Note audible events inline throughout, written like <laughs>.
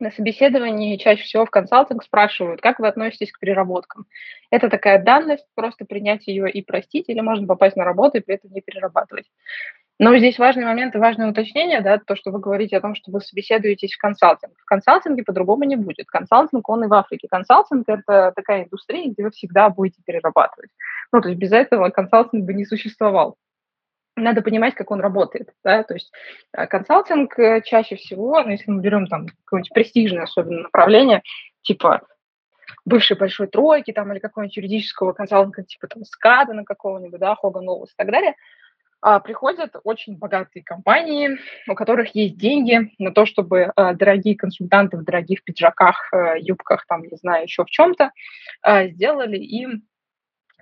на собеседовании чаще всего в консалтинг спрашивают, как вы относитесь к переработкам. Это такая данность, просто принять ее и простить, или можно попасть на работу и при этом не перерабатывать. Но здесь важный момент и важное уточнение, да, то, что вы говорите о том, что вы собеседуетесь в консалтинг. В консалтинге по-другому не будет. Консалтинг, он и в Африке. Консалтинг – это такая индустрия, где вы всегда будете перерабатывать. Ну, то есть без этого консалтинг бы не существовал надо понимать, как он работает. Да? То есть э, консалтинг э, чаще всего, ну, если мы берем там какое-нибудь престижное особенно направление, типа бывшей большой тройки там, или какого-нибудь юридического консалтинга, типа там Скадена какого-нибудь, да, Хоган Лоус и так далее, а, приходят очень богатые компании, у которых есть деньги на то, чтобы а, дорогие консультанты в дорогих пиджаках, а, юбках, там, не знаю, еще в чем-то, а, сделали им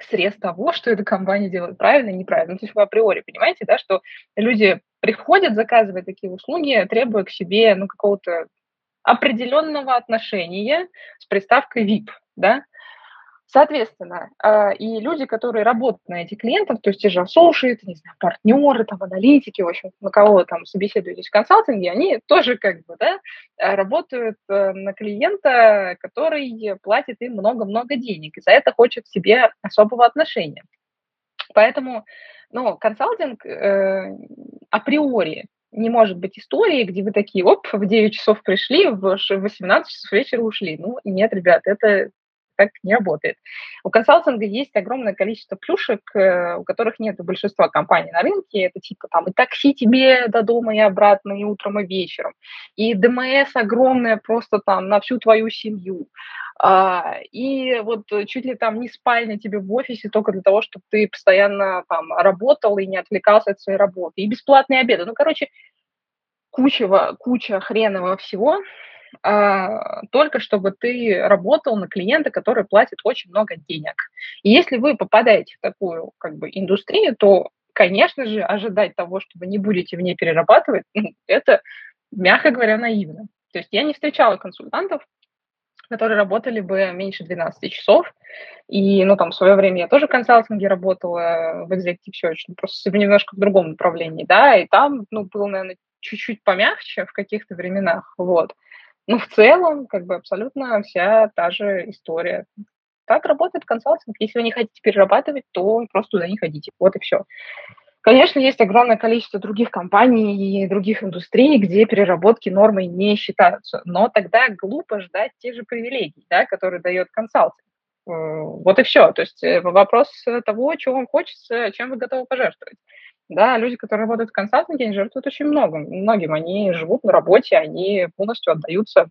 срез того, что эта компания делает правильно и неправильно. Ну, то есть вы априори понимаете, да, что люди приходят, заказывают такие услуги, требуя к себе ну, какого-то определенного отношения с приставкой VIP, да, Соответственно, а, и люди, которые работают на этих клиентов, то есть те же associate, не знаю, партнеры, там, аналитики, в общем, на кого там собеседуетесь в консалтинге, они тоже как бы, да, работают э, на клиента, который платит им много-много денег, и за это хочет себе особого отношения. Поэтому, ну, консалтинг э, априори не может быть истории, где вы такие, оп, в 9 часов пришли, в 18 часов вечера ушли. Ну, нет, ребят, это так не работает. У консалтинга есть огромное количество плюшек, э, у которых нет у большинства компаний на рынке. Это типа там и такси тебе до дома и обратно, и утром, и вечером. И ДМС огромное просто там на всю твою семью. А, и вот чуть ли там не спальня тебе в офисе только для того, чтобы ты постоянно там работал и не отвлекался от своей работы. И бесплатные обеды. Ну, короче, куча, куча хренового всего, только чтобы ты работал на клиента, который платит очень много денег. И если вы попадаете в такую как бы индустрию, то, конечно же, ожидать того, что вы не будете в ней перерабатывать, ну, это, мягко говоря, наивно. То есть я не встречала консультантов, которые работали бы меньше 12 часов. И, ну, там, в свое время я тоже в консалтинге работала в Executive Search, просто немножко в другом направлении, да, и там, ну, было, наверное, чуть-чуть помягче в каких-то временах, вот. Ну, в целом, как бы абсолютно вся та же история. Так работает консалтинг. Если вы не хотите перерабатывать, то просто туда не ходите. Вот и все. Конечно, есть огромное количество других компаний и других индустрий, где переработки нормой не считаются. Но тогда глупо ждать тех же привилегий, да, которые дает консалтинг. Э, вот и все. То есть э, вопрос того, чего вам хочется, чем вы готовы пожертвовать. Да, люди, которые работают в консалтинге, они жертвуют очень много, многим. Они живут на работе, они полностью отдаются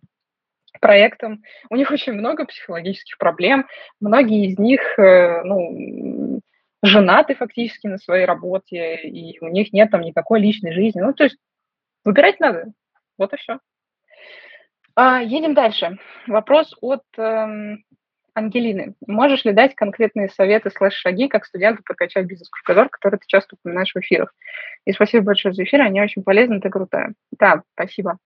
проектам. У них <laughs> очень много психологических проблем. Многие из них, э, ну, женаты фактически на своей работе, и у них нет там никакой личной жизни. Ну, то есть выбирать надо. Вот и все. А, едем дальше. Вопрос от эм, Ангелины, можешь ли дать конкретные советы слэш-шаги, как студенту прокачать бизнес-кругозор, который ты часто упоминаешь в эфирах? И спасибо большое за эфир, они очень полезны, ты крутая. Да, спасибо.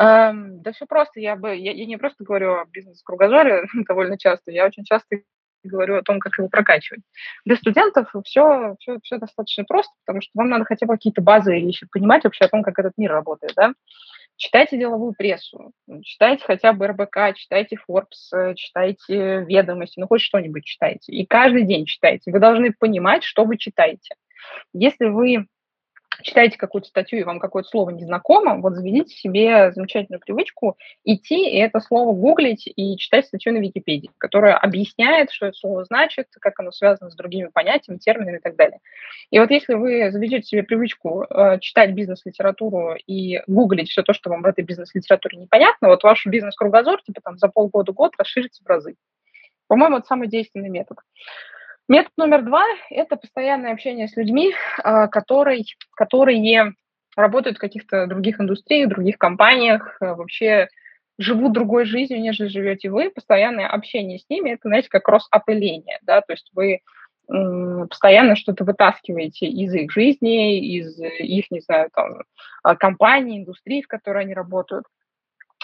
Эм, да все просто, я бы, я, я не просто говорю о бизнес-кругозоре <laughs> довольно часто, я очень часто говорю о том, как его прокачивать. Для студентов все, все, все достаточно просто, потому что вам надо хотя бы какие-то базовые вещи понимать вообще о том, как этот мир работает, да. Читайте деловую прессу, читайте хотя бы РБК, читайте Forbes, э, читайте ведомости, ну хоть что-нибудь читайте. И каждый день читайте. Вы должны понимать, что вы читаете. Если вы читаете какую-то статью, и вам какое-то слово незнакомо, вот заведите себе замечательную привычку идти и это слово гуглить и читать статью на Википедии, которая объясняет, что это слово значит, как оно связано с другими понятиями, терминами и так далее. И вот если вы заведете себе привычку э, читать бизнес-литературу и гуглить все то, что вам в этой бизнес-литературе непонятно, вот ваш бизнес-кругозор типа там за полгода-год расширится в разы. По-моему, это самый действенный метод. Метод номер два – это постоянное общение с людьми, а, которые, которые работают в каких-то других индустриях, других компаниях, а, вообще живут другой жизнью, нежели живете вы. Постоянное общение с ними – это, знаете, как опыление, да, то есть вы постоянно что-то вытаскиваете из их жизни, из их, не знаю, там, а, компаний, индустрий, в которой они работают.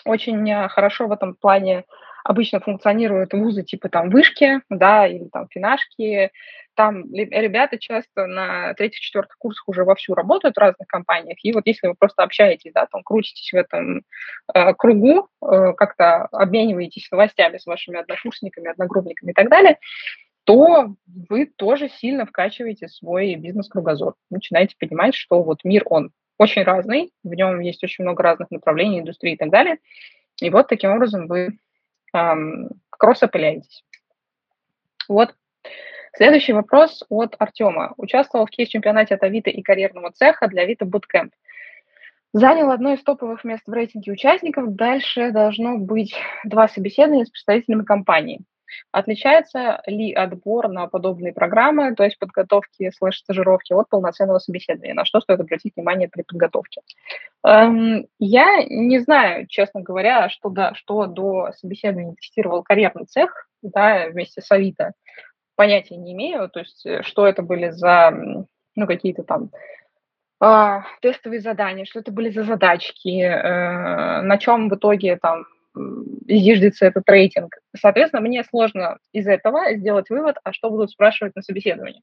Очень хорошо в этом плане обычно функционируют вузы типа там вышки, да, или там финашки. Там ребята часто на третьих-четвертых курсах уже вовсю работают в разных компаниях. И вот если вы просто общаетесь, да, там крутитесь в этом э, кругу, э, как-то обмениваетесь новостями с вашими однокурсниками, одногруппниками и так далее, то вы тоже сильно вкачиваете свой бизнес-кругозор. Начинаете понимать, что вот мир, он очень разный, в нем есть очень много разных направлений, индустрии и так далее. И вот таким образом вы кросс-опыляетесь. Вот. Следующий вопрос от Артема. Участвовал в кейс-чемпионате от Авито и карьерного цеха для Авито Bootcamp. Занял одно из топовых мест в рейтинге участников. Дальше должно быть два собеседования с представителями компании. Отличается ли отбор на подобные программы, то есть подготовки слэш-стажировки от полноценного собеседования? На что стоит обратить внимание при подготовке? Эм, я не знаю, честно говоря, что, до, что до собеседования тестировал карьерный цех да, вместе с Авито. Понятия не имею, то есть э, что это были за ну, какие-то там э, тестовые задания, что это были за задачки, э, на чем в итоге там зиждется этот рейтинг. Соответственно, мне сложно из этого сделать вывод, а что будут спрашивать на собеседовании.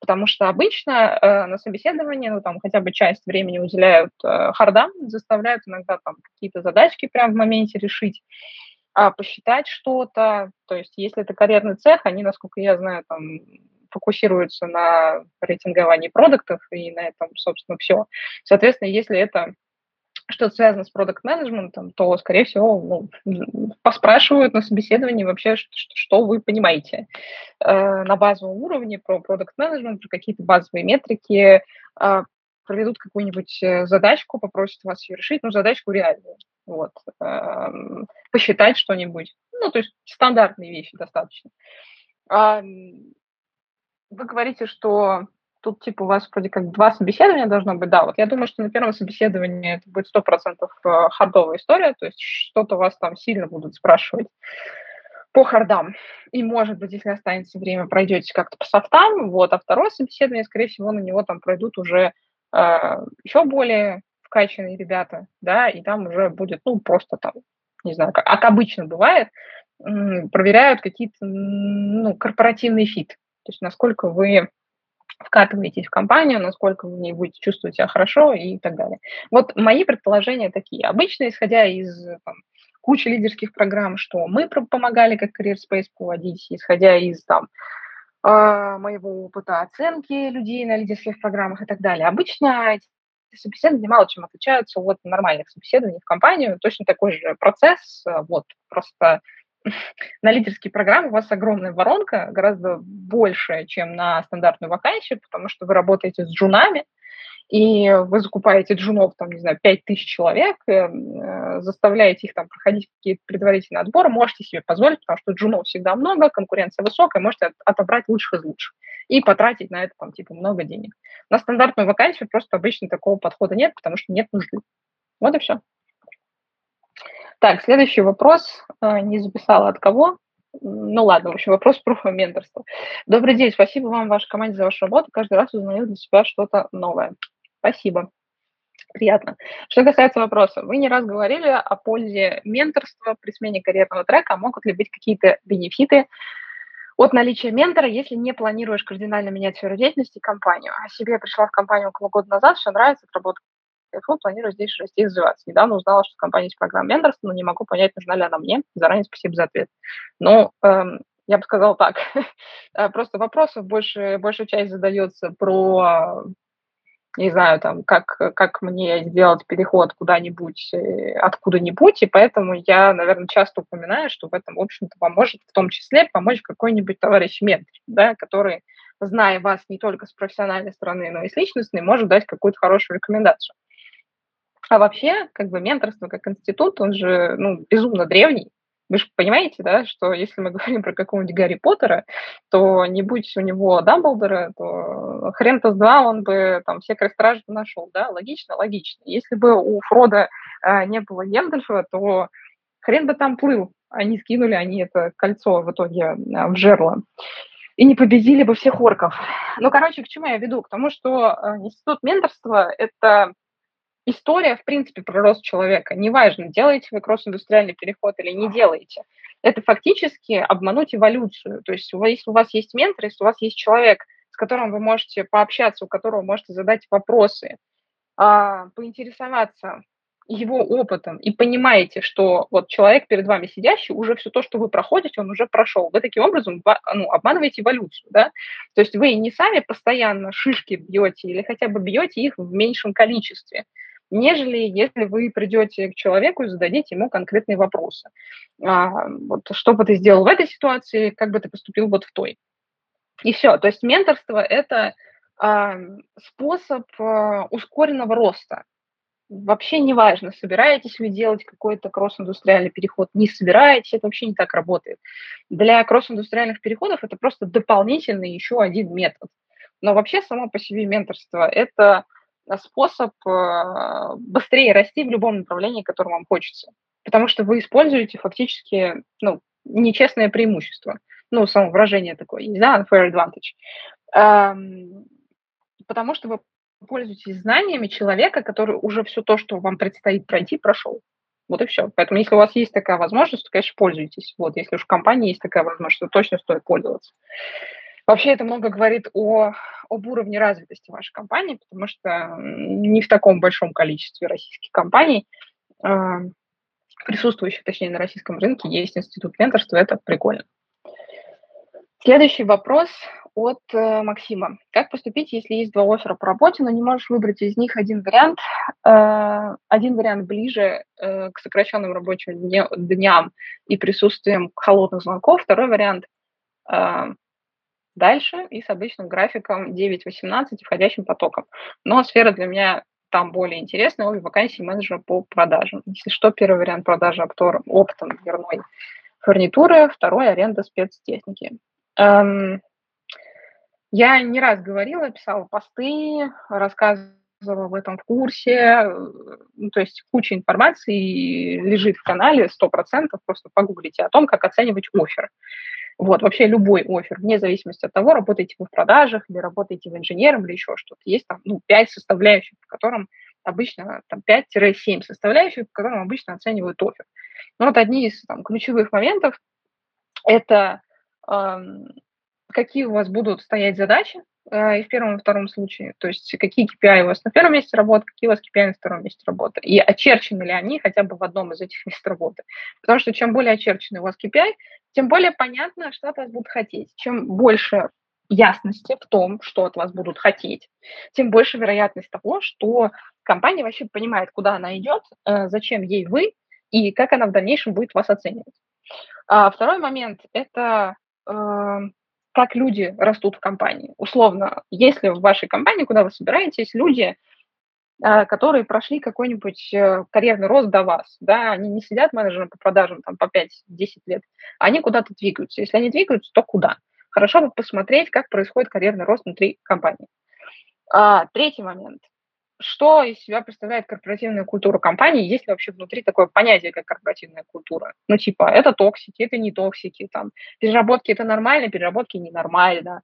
Потому что обычно э, на собеседовании, ну, там, хотя бы часть времени уделяют э, хардам, заставляют иногда там какие-то задачки прямо в моменте решить, а посчитать что-то. То есть, если это карьерный цех, они, насколько я знаю, там фокусируются на рейтинговании продуктов, и на этом, собственно, все. Соответственно, если это что-то связано с продукт менеджментом то, скорее всего, ну, поспрашивают на собеседовании вообще, что, что вы понимаете э, на базовом уровне про продукт менеджмент про какие-то базовые метрики, э, проведут какую-нибудь э, задачку, попросят вас ее решить, ну, задачку реальную, вот, э, посчитать что-нибудь, ну, то есть стандартные вещи достаточно. Вы говорите, что тут типа у вас вроде как два собеседования должно быть, да, вот я думаю, что на первом собеседовании это будет сто процентов э, хардовая история, то есть что-то вас там сильно будут спрашивать по хардам. И, может быть, если останется время, пройдете как-то по софтам, вот, а второе собеседование, скорее всего, на него там пройдут уже э, еще более вкачанные ребята, да, и там уже будет, ну, просто там, не знаю, как, как обычно бывает, проверяют какие-то, ну, корпоративный фит, то есть насколько вы вкатываетесь в компанию, насколько вы в ней будете чувствовать себя хорошо и так далее. Вот мои предположения такие. Обычно, исходя из там, кучи лидерских программ, что мы помогали как Career Space проводить, исходя из там, а, моего опыта оценки людей на лидерских программах и так далее. Обычно эти собеседования мало чем отличаются от нормальных собеседований в компанию. Точно такой же процесс, вот, просто <laughs> на лидерские программы у вас огромная воронка, гораздо больше, чем на стандартную вакансию, потому что вы работаете с джунами, и вы закупаете джунов, там, не знаю, 5 тысяч человек, э, э, заставляете их там проходить какие-то предварительные отборы, можете себе позволить, потому что джунов всегда много, конкуренция высокая, можете от, отобрать лучших из лучших и потратить на это там типа много денег. На стандартную вакансию просто обычно такого подхода нет, потому что нет нужды. Вот и все. Так, следующий вопрос. Э, не записала от кого. Ну ладно, в общем, вопрос про менторство. Добрый день, спасибо вам, вашей команде за вашу работу. Каждый раз узнаю для себя что-то новое. Спасибо. Приятно. Что касается вопроса, вы не раз говорили о пользе менторства при смене карьерного трека, а могут ли быть какие-то бенефиты от наличия ментора, если не планируешь кардинально менять сферу деятельности и компанию. А себе пришла в компанию около года назад, все нравится, отработка кайфую, планирую здесь расти и развиваться. Недавно узнала, что в компании есть программа менторства, но не могу понять, нужна ли она мне. Заранее спасибо за ответ. Но эм, я бы сказала так. <laughs> Э, просто вопросов больше, большая часть задается про не знаю, там, как, как мне сделать переход куда-нибудь, э, откуда-нибудь, и поэтому я, наверное, часто упоминаю, что в этом, в общем-то, поможет в том числе помочь какой-нибудь товарищ-ментор, да, который, зная вас не только с профессиональной стороны, но и с личностной, может дать какую-то хорошую рекомендацию. А вообще, как бы менторство как институт, он же, ну, безумно древний, вы же понимаете, да, что если мы <laughs> говорим про какого-нибудь Гарри Поттера, то не будь у него Дамблдора, то хрен-то с два он бы там все крестражи нашел, да, логично, логично. Если бы у Фрода э, не было Гендальфа, то хрен бы там плыл. Они скинули, они это кольцо в итоге э, в жерло. И не победили бы всех орков. Ну, короче, к чему я веду? К тому, что э, институт менторства – это история, в принципе, про рост человека. Неважно, делаете вы кросс-индустриальный переход или не делаете. Это фактически обмануть эволюцию. То есть если у вас есть ментор, если у вас есть человек, с которым вы можете пообщаться, у которого можете задать вопросы, а, поинтересоваться его опытом и понимаете, что вот человек перед вами сидящий, уже все то, что вы проходите, он уже прошел. Вы таким образом ну, обманываете эволюцию, да? То есть вы не сами постоянно шишки бьете или хотя бы бьете их в меньшем количестве нежели если вы придете к человеку и зададите ему конкретные вопросы. А, вот, что бы ты сделал в этой ситуации, как бы ты поступил вот в той. И все. То есть менторство – это а, способ а, ускоренного роста. Вообще не важно, собираетесь вы делать какой-то кросс-индустриальный переход, не собираетесь, это вообще не так работает. Для кросс-индустриальных переходов это просто дополнительный еще один метод. Но вообще само по себе менторство – это способ э, быстрее расти в любом направлении, которое вам хочется. Потому что вы используете фактически ну, нечестное преимущество. Ну, само выражение такое есть, да, unfair advantage. Потому что вы пользуетесь знаниями человека, который уже все то, что вам предстоит пройти, прошел. Вот и все. Поэтому, если у вас есть такая возможность, то, конечно, пользуйтесь. Вот, если уж в компании есть такая возможность, то точно стоит пользоваться. Вообще это много говорит о, об уровне развитости вашей компании, потому что не в таком большом количестве российских компаний, э, присутствующих, точнее, на российском рынке, есть институт менторства, это прикольно. Следующий вопрос от э, Максима. Как поступить, если есть два оффера по работе, но не можешь выбрать из них один вариант? Э, один вариант ближе э, к сокращенным рабочим дням и присутствием холодных звонков, второй вариант э, дальше и с обычным графиком 9-18 входящим потоком. Но сфера для меня там более интересная, обе вакансии менеджера по продажам. Если что, первый вариант продажи оптом, оптом дверной фурнитуры, второй – аренда спецтехники. Эм, я не раз говорила, писала посты, рассказывала об этом в курсе, ну, то есть куча информации лежит в канале 100%, просто погуглите о том, как оценивать офер. Вот, вообще любой офер, вне зависимости от того, работаете вы в продажах или работаете в инженером или еще что-то. Есть там, ну, 5 составляющих, по которым обычно, там, 5-7 составляющих, по которым обычно оценивают офер. Ну, вот одни из там, ключевых моментов – это э, какие у вас будут стоять задачи, и в первом и втором случае, то есть какие KPI у вас на первом месте работы, какие у вас KPI на втором месте работы, и очерчены ли они хотя бы в одном из этих <laughs> мест работы. Потому что чем более очерчены у вас KPI, тем более понятно, что от вас будут хотеть. Чем больше ясности в том, что от вас будут хотеть, тем больше вероятность того, что компания вообще понимает, куда она идет, э, зачем ей вы и как она в дальнейшем будет вас оценивать. А второй момент – это э, как люди растут в компании. Условно, если в вашей компании, куда вы собираетесь, люди, э, которые прошли какой-нибудь э, карьерный рост до вас, да, они не сидят менеджером по продажам там по 5-10 лет, они куда-то двигаются. Если они двигаются, то куда? Хорошо бы посмотреть, как происходит карьерный рост внутри компании. А, третий момент что из себя представляет корпоративная культура компании, есть ли вообще внутри такое понятие, как корпоративная культура. Ну, типа, это токсики, это не токсики, там, переработки это нормально, переработки ненормально.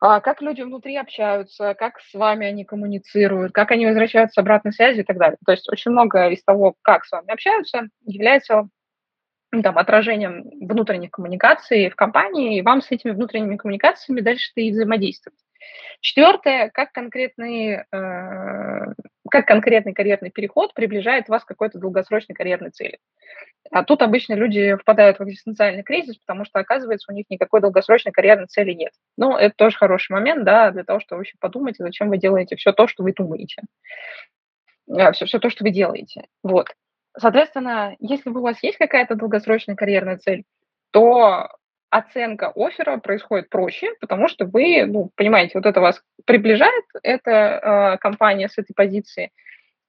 а, как люди внутри общаются, как с вами они коммуницируют, как они возвращаются с обратной связи и так далее. То есть очень много из того, как с вами общаются, является ну, там, отражением внутренних коммуникаций в компании, и вам с этими внутренними коммуникациями дальше-то и взаимодействовать. Четвертое, как конкретный, э, как конкретный карьерный переход приближает вас к какой-то долгосрочной карьерной цели. А тут обычно люди впадают в экзистенциальный кризис, потому что, оказывается, у них никакой долгосрочной карьерной цели нет. Ну, это тоже хороший момент, да, для того, чтобы вообще подумать, зачем вы делаете все то, что вы думаете. Все, э, все то, что вы делаете. Вот. Соответственно, если у вас есть какая-то долгосрочная карьерная цель, то оценка оффера происходит проще, потому что вы, ну, понимаете, вот это вас приближает, эта э, компания с этой позиции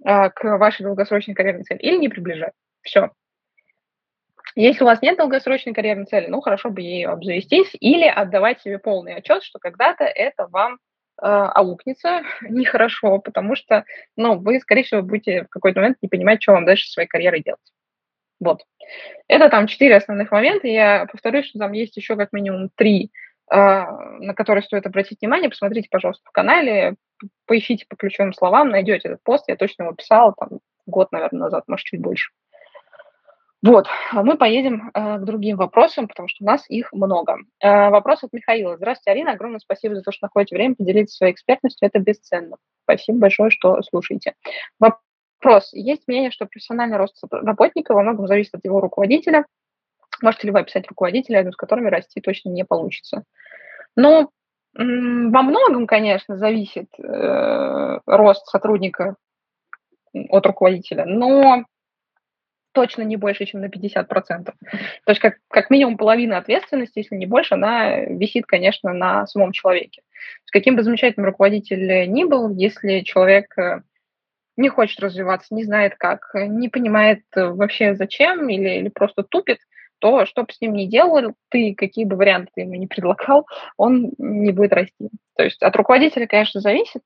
э, к вашей долгосрочной карьерной цели или не приближает. Все. Если у вас нет долгосрочной карьерной цели, ну, хорошо бы ей обзавестись или отдавать себе полный отчет, что когда-то это вам э, аукнется <laughs> нехорошо, потому что, ну, вы, скорее всего, будете в какой-то момент не понимать, что вам дальше своей карьерой делать. Вот. Это там четыре основных момента. Я повторюсь, что там есть еще как минимум три, а, на которые стоит обратить внимание. Посмотрите, пожалуйста, в канале, поищите по ключевым словам, найдете этот пост. Я точно его писала там год, наверное, назад, может, чуть больше. Вот, а мы поедем э, к другим вопросам, потому что у нас их много. Э, вопрос от Михаила. Здравствуйте, Арина. Огромное спасибо за то, что находите время поделиться своей экспертностью. Это бесценно. Спасибо большое, что слушаете. Вопрос. Есть мнение, что профессиональный рост работника во многом зависит от его руководителя. Можете ли вы описать руководителя, рядом с которыми расти точно не получится? Ну, во многом, конечно, зависит э, рост сотрудника от руководителя, но точно не больше, чем на 50%. То есть как, как минимум половина ответственности, если не больше, она висит, конечно, на самом человеке. С каким бы замечательным руководителем ни был, если человек э, не хочет развиваться, не знает как, не понимает э, вообще зачем или, или просто тупит, то что бы с ним ни делал, ты какие бы варианты ты ему не предлагал, он не будет расти. То есть от руководителя, конечно, зависит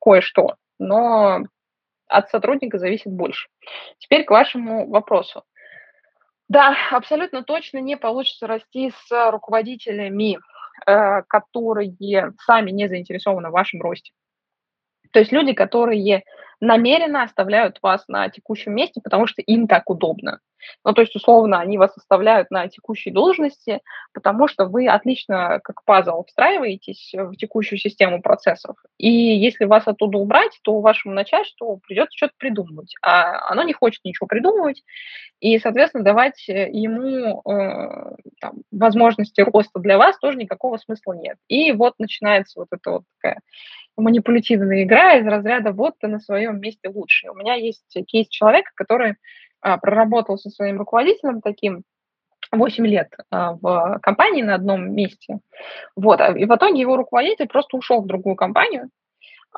кое-что, но от сотрудника зависит больше. Теперь к вашему вопросу. Да, абсолютно точно не получится расти с руководителями, э, которые сами не заинтересованы в вашем росте. То есть люди, которые намеренно оставляют вас на текущем месте, потому что им так удобно. Ну, то есть, условно, они вас оставляют на текущей должности, потому что вы отлично, как пазл, встраиваетесь в текущую систему процессов. И если вас оттуда убрать, то вашему начальству придется что-то придумывать. А оно не хочет ничего придумывать. И, соответственно, давать ему э, там, возможности роста для вас тоже никакого смысла нет. И вот начинается вот эта вот такая манипулятивная игра из разряда «вот ты на своем месте лучше». У меня есть кейс человека, который проработал со своим руководителем таким 8 лет а, в компании на одном месте. Вот. А, и в итоге его руководитель просто ушел в другую компанию, а,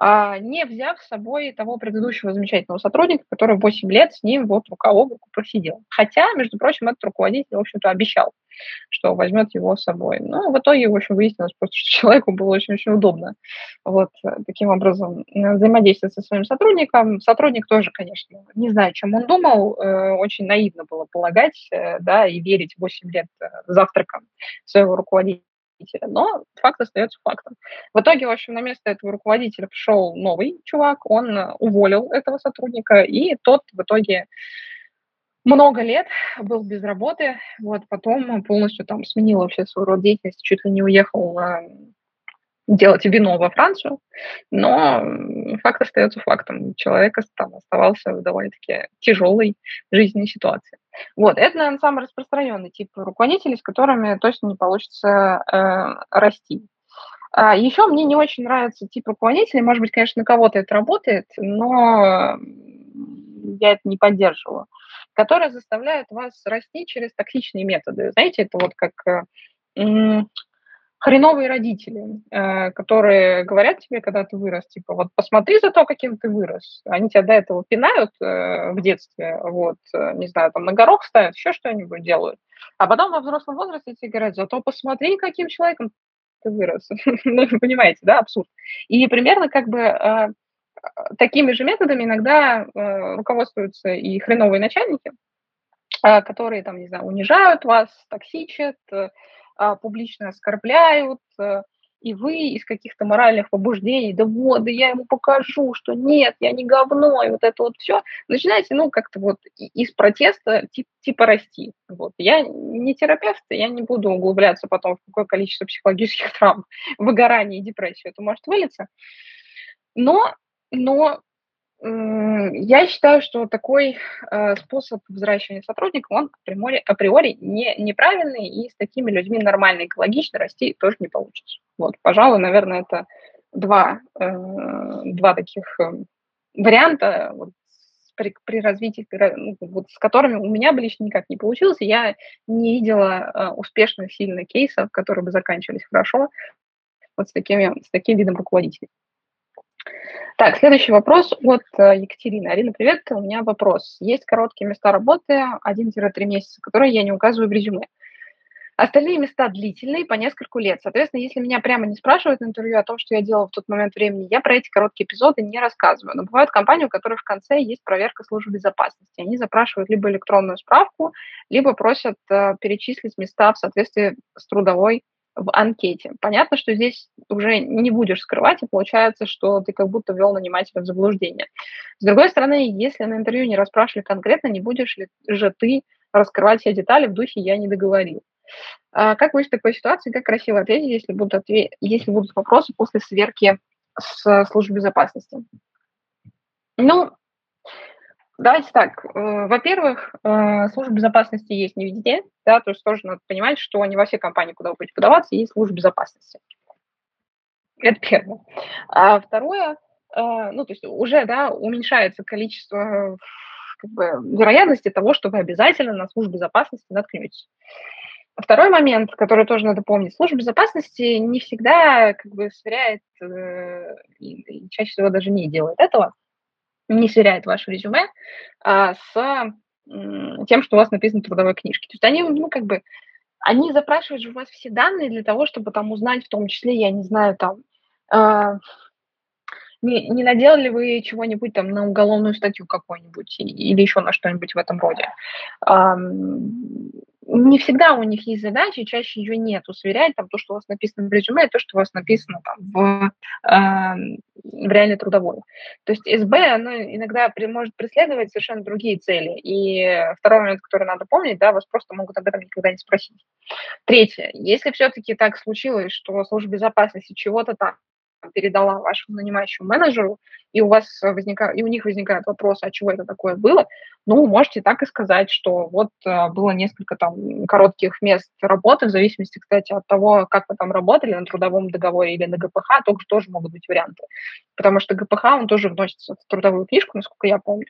не взяв с собой того предыдущего замечательного сотрудника, который 8 лет с ним вот рука об руку просидел. Хотя, между прочим, этот руководитель, в общем-то, обещал, что возьмет его с собой. Но в итоге, в общем, выяснилось просто, <laughs> что человеку было очень-очень удобно вот таким образом взаимодействовать со своим сотрудником. Сотрудник тоже, конечно, не знаю, чем он думал, э, очень наивно было полагать, э, да, и верить 8 лет э, завтракам своего руководителя руководителя, но факт остается фактом. В итоге, в общем, на место этого руководителя пришел новый чувак, он э, уволил этого сотрудника, и тот в итоге много лет был без работы, вот потом полностью там сменил вообще свой род деятельности, чуть ли не уехал делать вино во Францию, но факт остается фактом. Человек там оставался в довольно-таки тяжелой жизненной ситуации. Вот, это, наверное, самый распространенный тип руководителей, с которыми точно не получится э, расти. А еще мне не очень нравится тип руководителей. Может быть, конечно, на кого-то это работает, но я это не поддерживаю. Которые заставляют вас расти через токсичные методы. Знаете, это вот как э, хреновые родители, э, которые говорят тебе, когда ты вырос, типа, вот посмотри за то, каким ты вырос. Они тебя до этого пинают э, в детстве, вот, э, не знаю, там на горох ставят, еще что-нибудь делают. А потом во взрослом возрасте тебе говорят, зато посмотри, каким человеком ты вырос. <laughs> ну, понимаете, да, абсурд. И примерно как бы такими же методами иногда руководствуются и хреновые начальники, которые, там, не знаю, унижают вас, токсичат, публично оскорбляют, э, и вы из каких-то моральных побуждений, да вот, да я ему покажу, что нет, я не говно, и вот это вот все, начинаете, ну, как-то вот из протеста тип, типа расти. Вот. Я не терапевт, я не буду углубляться потом в какое количество психологических <laughs> травм, выгорания и депрессию это может вылиться. Но, но я считаю, что такой э, способ взращивания сотрудников, он априори, априори не, неправильный, и с такими людьми нормально, экологично расти тоже не получится. Вот, пожалуй, наверное, это два, э, два таких э, варианта вот, при, при развитии, ну, вот, с которыми у меня бы лично никак не получилось. Я не видела э, успешных, сильных кейсов, которые бы заканчивались хорошо вот с, такими, с таким видом руководителей. Так, следующий вопрос от э, Екатерины. Арина, привет. У меня вопрос. Есть короткие места работы, 1-3 месяца, которые я не указываю в резюме. Остальные места длительные, по нескольку лет. Соответственно, если меня прямо не спрашивают на интервью о том, что я делала в тот момент времени, я про эти короткие эпизоды не рассказываю. Но бывают компании, у которых в конце есть проверка службы безопасности. Они запрашивают либо электронную справку, либо просят э, перечислить места в соответствии с трудовой в анкете. Понятно, что здесь уже не будешь скрывать, и получается, что ты как будто ввел нанимателя в заблуждение. С другой стороны, если на интервью не расспрашивали конкретно, не будешь ли же ты раскрывать все детали в духе «я не договорил». А как быть в такой ситуации, как красиво ответить, если будут, ответ... если будут вопросы после сверки с службой безопасности? Ну, Давайте так. Э, во-первых, э, служба безопасности есть не везде, да, то есть тоже надо понимать, что не во все компании, куда вы будете подаваться, есть служба безопасности. Это первое. А второе, э, ну, то есть уже, да, уменьшается количество как бы, вероятности того, что вы обязательно на службу безопасности наткнетесь. Второй момент, который тоже надо помнить, служба безопасности не всегда как бы сверяет, и чаще всего даже не делает этого, не сверяет ваше резюме а, с тем, что у вас написано в трудовой книжке. То есть они, ну, как бы, они запрашивают же у вас все данные для того, чтобы там узнать, в том числе, я не знаю, там, э, не, не наделали вы чего-нибудь там на уголовную статью какую-нибудь или еще на что-нибудь в этом роде. Не всегда у них есть задачи, чаще ее нет. Сверять там то, что у вас написано в резюме, и то, что у вас написано там в, э, в реальной трудовой. То есть СБ, оно иногда при, может преследовать совершенно другие цели. И второй момент, который надо помнить, да, вас просто могут об этом никогда не спросить. Третье. Если все-таки так случилось, что служба безопасности чего-то там передала вашему нанимающему менеджеру, и у вас возникает, и у них возникает вопрос, а чего это такое было, ну, можете так и сказать, что вот э, было несколько там коротких мест работы, в зависимости, кстати, от того, как вы там работали, на трудовом договоре или на ГПХ, тоже, тоже могут быть варианты. Потому что ГПХ, он тоже вносится в трудовую книжку, насколько я помню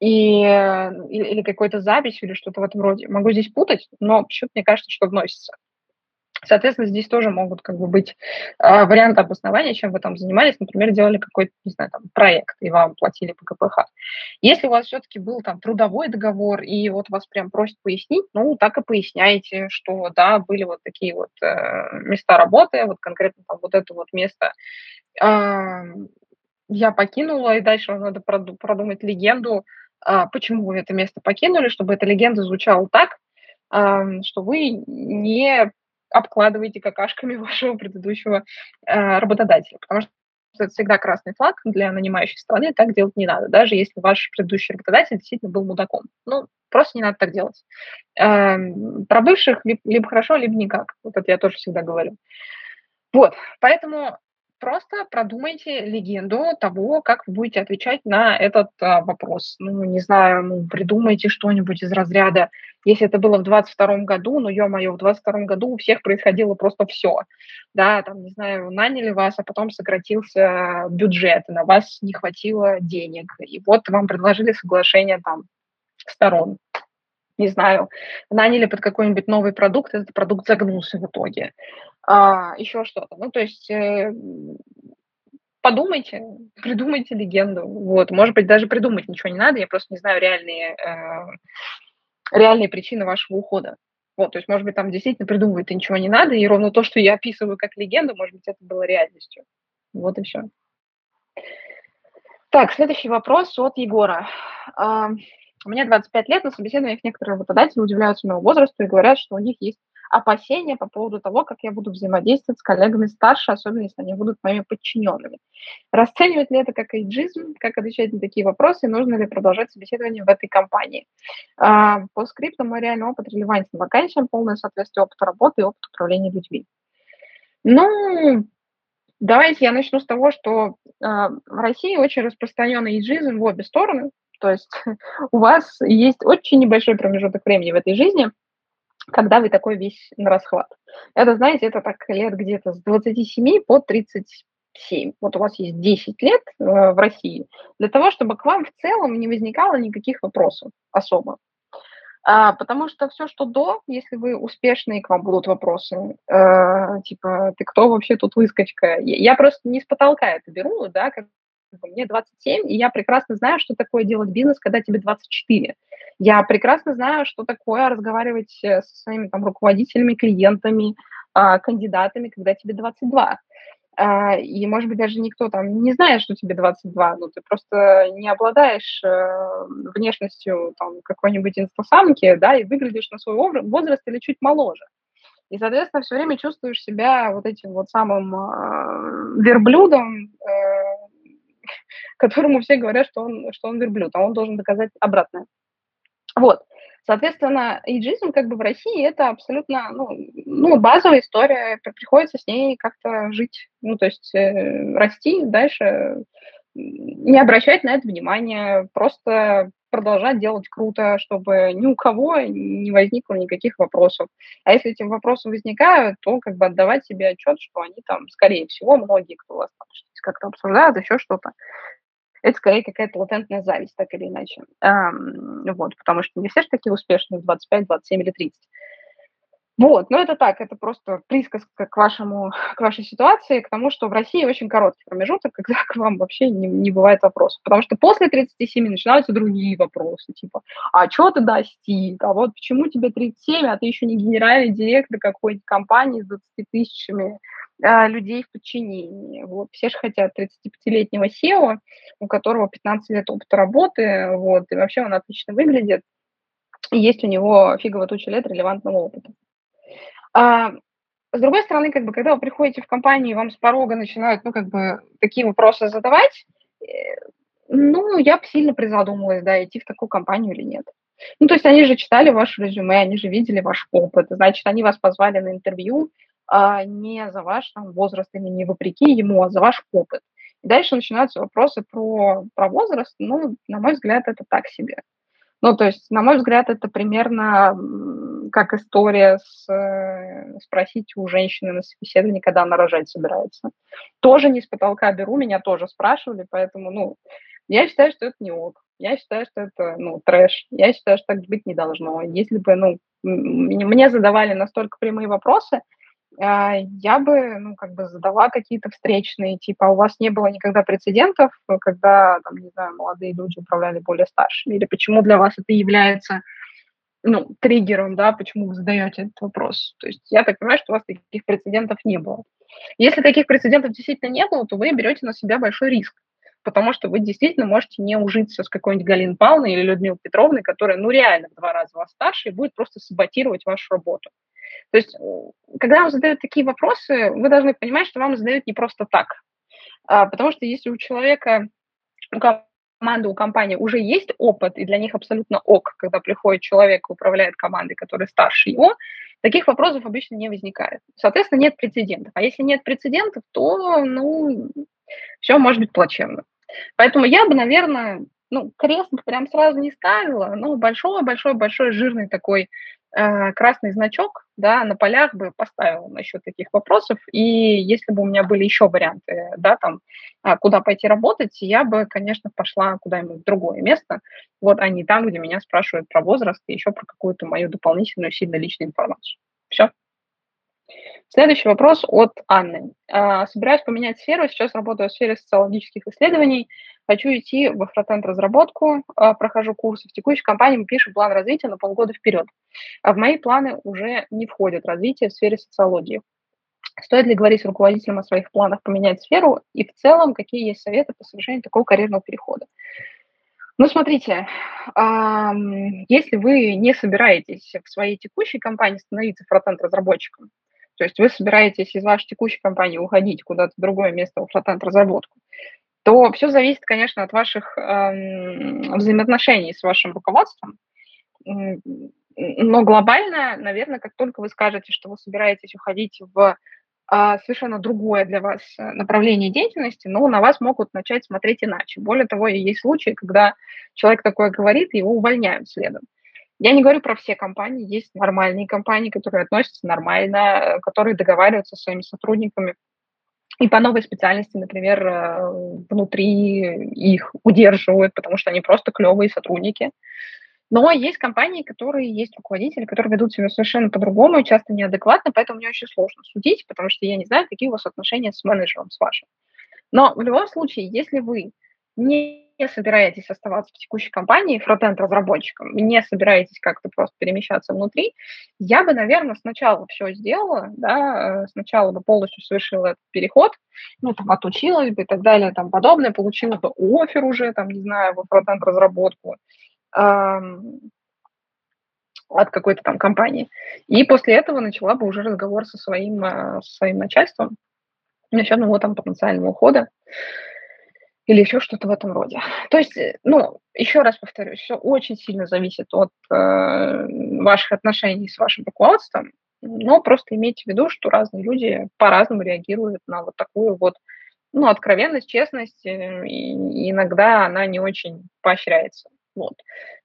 и, э, или, или какой-то запись или что-то в этом роде. Могу здесь путать, но почему-то мне кажется, что вносится. Соответственно, здесь тоже могут как бы быть э, варианты обоснования, чем вы там занимались. Например, делали какой-то, не знаю, там, проект, и вам платили по КПХ. Если у вас все-таки был там трудовой договор, и вот вас прям просят пояснить, ну, так и поясняйте, что, да, были вот такие вот э, места работы, вот конкретно там вот это вот место э, я покинула, и дальше вам надо продумать легенду, э, почему вы это место покинули, чтобы эта легенда звучала так, что вы не обкладываете какашками <laughs> вашего предыдущего э, работодателя, потому что это всегда красный флаг для нанимающей стороны, так делать не надо, даже если ваш предыдущий работодатель действительно был мудаком. Ну, просто не надо так делать. Э, про бывших либо, хорошо, либо никак. Вот это я тоже всегда говорю. Вот, поэтому просто продумайте легенду того, как вы будете отвечать на этот а, вопрос. Ну, не знаю, ну, придумайте что-нибудь из разряда, если это было в 22 году, ну, ё-моё, в 22 году у всех происходило просто все. Да, там, не знаю, наняли вас, а потом сократился бюджет, на вас не хватило денег, и вот вам предложили соглашение там сторон не знаю, наняли под какой-нибудь новый продукт, этот продукт загнулся в итоге. А, еще что-то. Ну, то есть э, подумайте, придумайте легенду. Вот, может быть, даже придумать ничего не надо, я просто не знаю реальные, э, реальные причины вашего ухода. Вот, то есть, может быть, там действительно придумывать ничего не надо, и ровно то, что я описываю как легенду, может быть, это было реальностью. Вот и все. Так, следующий вопрос от Егора. Мне 25 лет, на собеседованиях некоторые работодатели удивляются моему возрасту и говорят, что у них есть опасения по поводу того, как я буду взаимодействовать с коллегами старше, особенно если они будут моими подчиненными. Расценивать ли это как эйджизм, как отвечать на такие вопросы, нужно ли продолжать собеседование в этой компании. А, по скрипту мой реальный опыт релевантен вакансиям, полное соответствие опыту работы и опыту управления людьми. Ну, давайте я начну с того, что э, в России очень распространенный иджизм в обе стороны. То есть <laughs> у вас есть очень небольшой промежуток времени в этой жизни, когда вы такой весь на расхват. Это, знаете, это так лет где-то с 27 по 37. Вот у вас есть 10 лет э, в России для того, чтобы к вам в целом не возникало никаких вопросов особо. А, потому что все, что до, если вы успешные, к вам будут вопросы, э, типа, ты кто вообще тут выскочка? Я, просто не с потолка это беру, да, как мне 27, и я прекрасно знаю, что такое делать бизнес, когда тебе 24. Я прекрасно знаю, что такое разговаривать э, со своими там руководителями, клиентами, э, кандидатами, когда тебе 22. А, и, может быть, даже никто там не знает, что тебе 22, но ты просто не обладаешь э, внешностью там какой-нибудь инстасамки, да, и выглядишь на свой возраст или чуть моложе. И, соответственно, все время чувствуешь себя вот этим вот самым э, верблюдом, э, <laughs> которому все говорят, что он, что он верблюд, а он должен доказать обратное. Вот. Соответственно, эйджизм как бы в России это абсолютно ну, ну, базовая история, приходится с ней как-то жить, ну, то есть э, расти дальше, не обращать на это внимания, просто продолжать делать круто, чтобы ни у кого не возникло никаких вопросов. А если эти вопросы возникают, то как бы отдавать себе отчет, что они там, скорее всего, многие, кто вас там как-то обсуждают, еще что-то, это скорее какая-то латентная зависть, так или иначе. А, вот, потому что не все же такие успешные в 25, 27 или 30. Вот, но это так, это просто присказка к, вашему, к вашей ситуации, к тому, что в России очень короткий промежуток, <laughs> когда к вам вообще не, не бывает вопросов. Потому что после 37 начинаются другие вопросы, типа, а что ты достиг? А вот почему тебе 37, а ты еще не генеральный директор какой-нибудь компании с 20 тысячами а, людей в подчинении. Вот. Все же хотят 35-летнего SEO, у которого 15 лет опыта работы, вот, и вообще он отлично выглядит, и есть у него фигово туча лет релевантного опыта. А, с другой стороны, как бы, когда вы приходите в компанию, вам с порога начинают, ну, как бы, такие вопросы задавать, э, ну, я бы сильно призадумалась, да, идти в такую компанию или нет. Ну, то есть они же читали ваше резюме, они же видели ваш опыт, значит, они вас позвали на интервью, а, не за ваш там, возраст или не вопреки ему, а за ваш опыт. И дальше начинаются вопросы про, про возраст. Ну, на мой взгляд, это так себе. Ну, то есть, на мой взгляд, это примерно как история с э, спросить у женщины на собеседовании, когда она рожать собирается. Тоже не с потолка беру, меня тоже спрашивали, поэтому, ну, я считаю, что это не ок. Я считаю, что это, ну, трэш. Я считаю, что так быть не должно. Если бы, ну, мне задавали настолько прямые вопросы, я бы, ну, как бы задала какие-то встречные, типа, «А у вас не было никогда прецедентов, когда, там, не знаю, молодые люди управляли более старшими, или почему для вас это является, ну, триггером, да, почему вы задаете этот вопрос. То есть я так понимаю, что у вас таких прецедентов не было. Если таких прецедентов действительно не было, то вы берете на себя большой риск, потому что вы действительно можете не ужиться с какой-нибудь Галиной Павловной или Людмилой Петровной, которая, ну, реально в два раза вас старше и будет просто саботировать вашу работу. То есть, когда вам задают такие вопросы, вы должны понимать, что вам задают не просто так. А, потому что если у человека, у команды, у компании уже есть опыт, и для них абсолютно ок, когда приходит человек и управляет командой, который старше его, таких вопросов обычно не возникает. Соответственно, нет прецедентов. А если нет прецедентов, то, ну, все может быть плачевно. Поэтому я бы, наверное, ну, крест прям сразу не ставила, но большой-большой-большой жирный такой э, красный значок, да, на полях бы поставила насчет таких вопросов. И если бы у меня были еще варианты, да, там, а, куда пойти работать, я бы, конечно, пошла куда-нибудь в другое место, вот, а не там, где меня спрашивают про возраст и еще про какую-то мою дополнительную сильно личную информацию. Все. Следующий вопрос от Анны. А, собираюсь поменять сферу, сейчас работаю в сфере социологических исследований, хочу идти во фронтенд разработку, а, прохожу курсы. В текущей компании мы план развития на полгода вперед. А в мои планы уже не входит развитие в сфере социологии. Стоит ли говорить с руководителем о своих планах поменять сферу и в целом какие есть советы по совершению такого карьерного перехода? Ну, смотрите, если вы не собираетесь в своей текущей компании становиться фронтенд-разработчиком, то есть вы собираетесь из вашей текущей компании уходить куда-то в другое место в фронтенд-разработку, то все зависит, конечно, от ваших эм, взаимоотношений с вашим руководством. Но глобально, наверное, как только вы скажете, что вы собираетесь уходить в а, совершенно другое для вас направление деятельности, но на вас могут начать смотреть иначе. Более того, есть случаи, когда человек такое говорит, его увольняют следом. Я не говорю про все компании, есть нормальные компании, которые относятся нормально, э, которые договариваются со своими сотрудниками и по новой специальности, например, э, внутри их удерживают, потому что они просто клевые сотрудники. Но есть компании, которые есть руководители, которые ведут себя совершенно по-другому и часто неадекватно, поэтому мне очень сложно судить, потому что я не знаю, какие у вас отношения с менеджером, с вашим. Но в любом случае, если вы не собираетесь оставаться в текущей компании фронтенд-разработчиком, не собираетесь как-то просто перемещаться внутри, я бы, наверное, сначала все сделала, да, э, сначала бы полностью совершила этот переход, ну, там, отучилась бы и так далее, там, подобное, получила бы офер уже, там, не знаю, во фронтенд-разработку, от какой-то там компании. И после этого начала бы уже разговор со своим, а, со своим начальством насчет его там потенциального ухода или еще что-то в этом роде. То есть, э, ну, еще раз повторюсь, все очень сильно зависит от э, ваших отношений с вашим руководством, но просто имейте в виду, что разные люди по-разному реагируют на вот такую вот, ну, откровенность, честность, э, и иногда она не очень поощряется. Вот.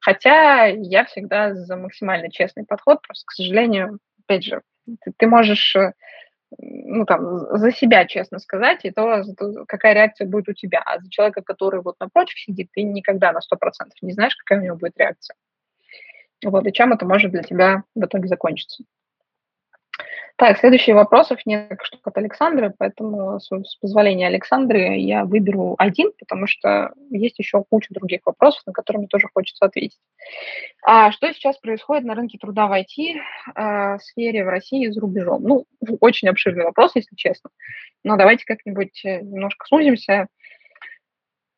Хотя я всегда за максимально честный подход, просто, к сожалению, опять же, ты, ты можешь э, ну, там, за себя честно сказать, и то, какая реакция будет у тебя. А за человека, который вот напротив сидит, ты никогда на 100% не знаешь, какая у него будет реакция. Вот, и чем это может для тебя в итоге закончиться. Так, следующие вопросов нет что от Александры, поэтому с, с позволения Александры я выберу один, потому что есть еще куча других вопросов, на которые мне тоже хочется ответить. А что сейчас происходит на рынке труда в IT э, сфере в России и за рубежом? Ну, очень обширный вопрос, если честно. Но давайте как-нибудь э, немножко сузимся.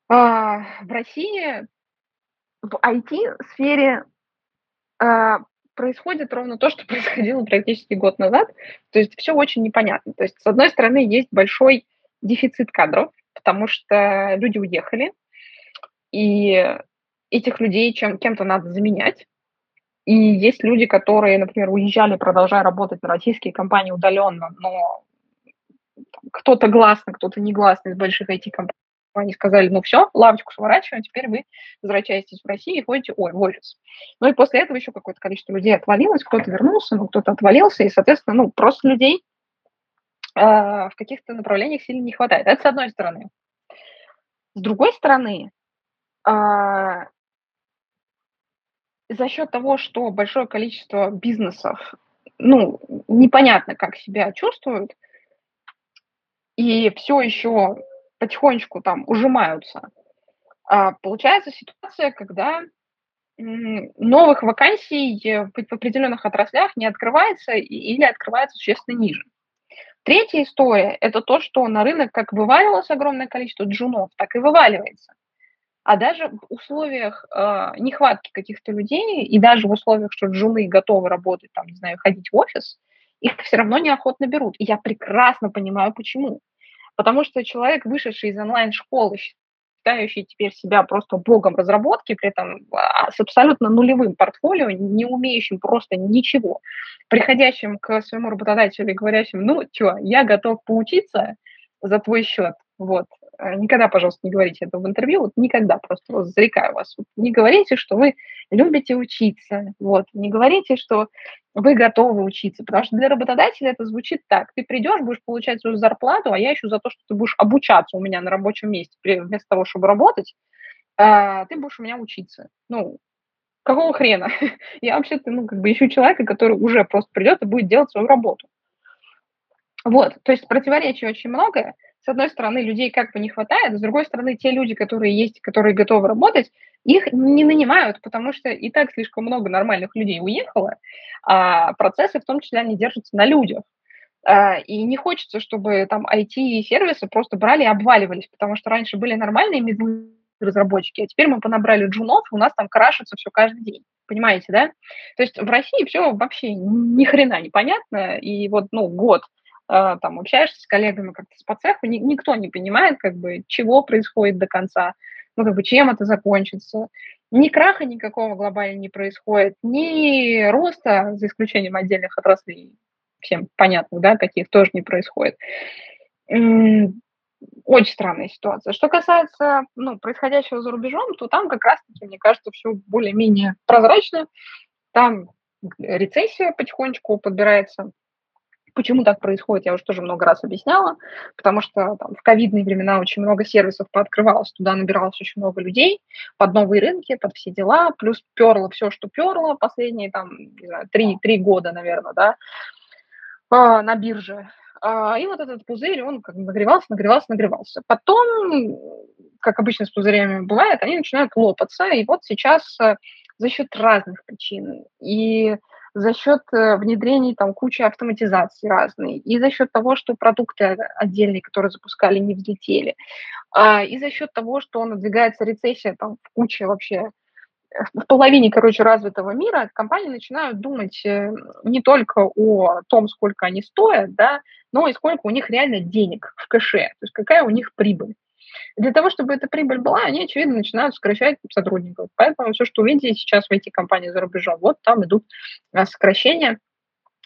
А, в России в IT-сфере э, происходит ровно то, что <laughs> происходило практически год назад. То есть все очень непонятно. То есть, с одной стороны, есть большой дефицит кадров, потому что люди уехали, и этих людей чем, кем-то надо заменять. И есть люди, которые, например, уезжали, продолжая работать на российские компании удаленно, но кто-то гласно, кто-то негласно из больших IT-компаний они сказали, ну все, лавочку сворачиваем, теперь вы возвращаетесь в Россию и ходите, ой, в офис. Ну и после этого еще какое-то количество людей отвалилось, кто-то вернулся, ну кто-то отвалился, и, соответственно, ну просто людей э, в каких-то направлениях сильно не хватает. Это с одной стороны. С другой стороны, э, за счет того, что большое количество бизнесов, ну, непонятно, как себя чувствуют, и все еще потихонечку там ужимаются. А получается ситуация, когда новых вакансий в определенных отраслях не открывается или открывается существенно ниже. Третья история – это то, что на рынок как вываливалось огромное количество джунов, так и вываливается. А даже в условиях э, нехватки каких-то людей и даже в условиях, что джуны готовы работать, там, не знаю, ходить в офис, их все равно неохотно берут. И я прекрасно понимаю, почему. Потому что человек, вышедший из онлайн-школы, считающий теперь себя просто богом разработки, при этом а, с абсолютно нулевым портфолио, не умеющим просто ничего, приходящим к своему работодателю и говорящим, ну, что, я готов поучиться за твой счет, вот, никогда, пожалуйста, не говорите это в интервью, вот никогда, просто вот зарекаю вас. Вот не говорите, что вы любите учиться, вот, не говорите, что вы готовы учиться, потому что для работодателя это звучит так. Ты придешь, будешь получать свою зарплату, а я ищу за то, что ты будешь обучаться у меня на рабочем месте, вместо того, чтобы работать, а, ты будешь у меня учиться. Ну, какого хрена? <laughs> я вообще-то, ну, как бы ищу человека, который уже просто придет и будет делать свою работу. Вот, то есть противоречий очень много с одной стороны, людей как бы не хватает, с другой стороны, те люди, которые есть, которые готовы работать, их не нанимают, потому что и так слишком много нормальных людей уехало, а процессы в том числе, они держатся на людях. А, и не хочется, чтобы там IT-сервисы просто брали и обваливались, потому что раньше были нормальные медлы разработчики, а теперь мы понабрали джунов, и у нас там крашится все каждый день. Понимаете, да? То есть в России все вообще ни хрена непонятно, и вот, ну, год там общаешься с коллегами как-то по цеху, ни, никто не понимает, как бы, чего происходит до конца, ну, как бы, чем это закончится. Ни краха никакого глобально не происходит, ни роста, за исключением отдельных отраслей, всем понятно, да, каких тоже не происходит. Очень странная ситуация. Что касается ну, происходящего за рубежом, то там как раз-таки, мне кажется, все более-менее прозрачно. Там рецессия потихонечку подбирается. Почему так происходит, я уже тоже много раз объясняла, потому что там, в ковидные времена очень много сервисов пооткрывалось, туда набиралось очень много людей под новые рынки, под все дела, плюс перло все, что перло последние там, не знаю, три, три года, наверное, да, а, на бирже. А, и вот этот пузырь, он как нагревался, нагревался, нагревался. Потом, как обычно с пузырями бывает, они начинают лопаться. И вот сейчас э, за счет разных причин. И за счет э, внедрений там кучи автоматизации разной, и за счет того, что продукты отдельные, которые запускали, не взлетели, а, и за счет того, что надвигается рецессия там в куче вообще в половине, короче, развитого мира компании начинают думать э, не только о том, сколько они стоят, да, но и сколько у них реально денег в кэше, то есть какая у них прибыль. Для того, чтобы эта прибыль была, они, очевидно, начинают сокращать сотрудников. Поэтому все, что видите сейчас в IT-компании за рубежом, вот там идут а, сокращения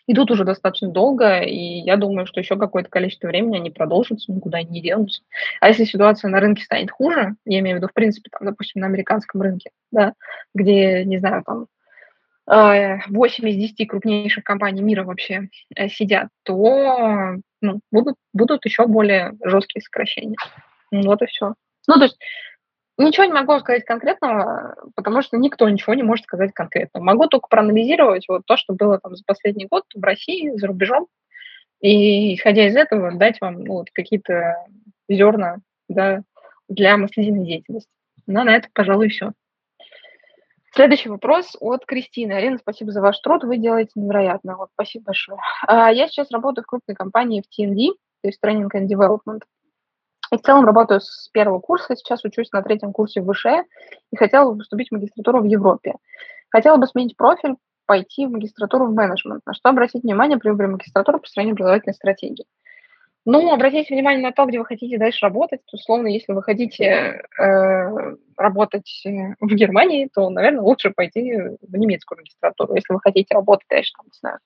идут уже достаточно долго, и я думаю, что еще какое-то количество времени они продолжатся, никуда не денутся. А если ситуация на рынке станет хуже, я имею в виду, в принципе, там, допустим, на американском рынке, да, где, не знаю, там 8 из 10 крупнейших компаний мира вообще э, сидят, то ну, будут, будут еще более жесткие сокращения. Вот и все. Ну, то есть Ничего не могу сказать конкретного, потому что никто ничего не может сказать конкретно. Могу только проанализировать вот то, что было там за последний год в России, за рубежом, и, исходя из этого, дать вам ну, вот, какие-то зерна да, для мыслительной деятельности. Но на это, пожалуй, все. Следующий вопрос от Кристины. Арина, спасибо за ваш труд, вы делаете невероятно. Вот, спасибо большое. А, я сейчас работаю в крупной компании в TND, то есть Training and Development. И в целом работаю с первого курса, сейчас учусь на третьем курсе в ВШЭ и хотела бы поступить в магистратуру в Европе. Хотела бы сменить профиль, пойти в магистратуру в менеджмент. На что обратить внимание при выборе магистратуры по построению образовательной стратегии? Ну, обратите внимание на то, где вы хотите дальше работать. Условно, если вы хотите э, работать в Германии, то, наверное, лучше пойти в немецкую магистратуру. Если вы хотите работать дальше, там, не знаю,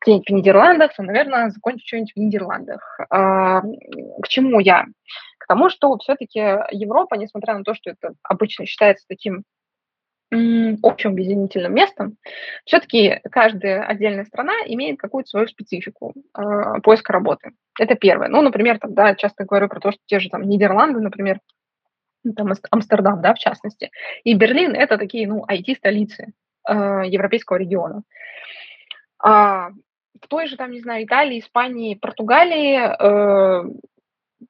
где-нибудь в Нидерландах, то, наверное, закончить что-нибудь в Нидерландах. А, к чему я? К тому, что все-таки Европа, несмотря на то, что это обычно считается таким общим объединительным местом, все-таки каждая отдельная страна имеет какую-то свою специфику э, поиска работы. Это первое. Ну, например, там, да, часто говорю про то, что те же там Нидерланды, например, там Амстердам, да, в частности, и Берлин – это такие, ну, IT-столицы э, европейского региона. А в той же, там, не знаю, Италии, Испании, Португалии э,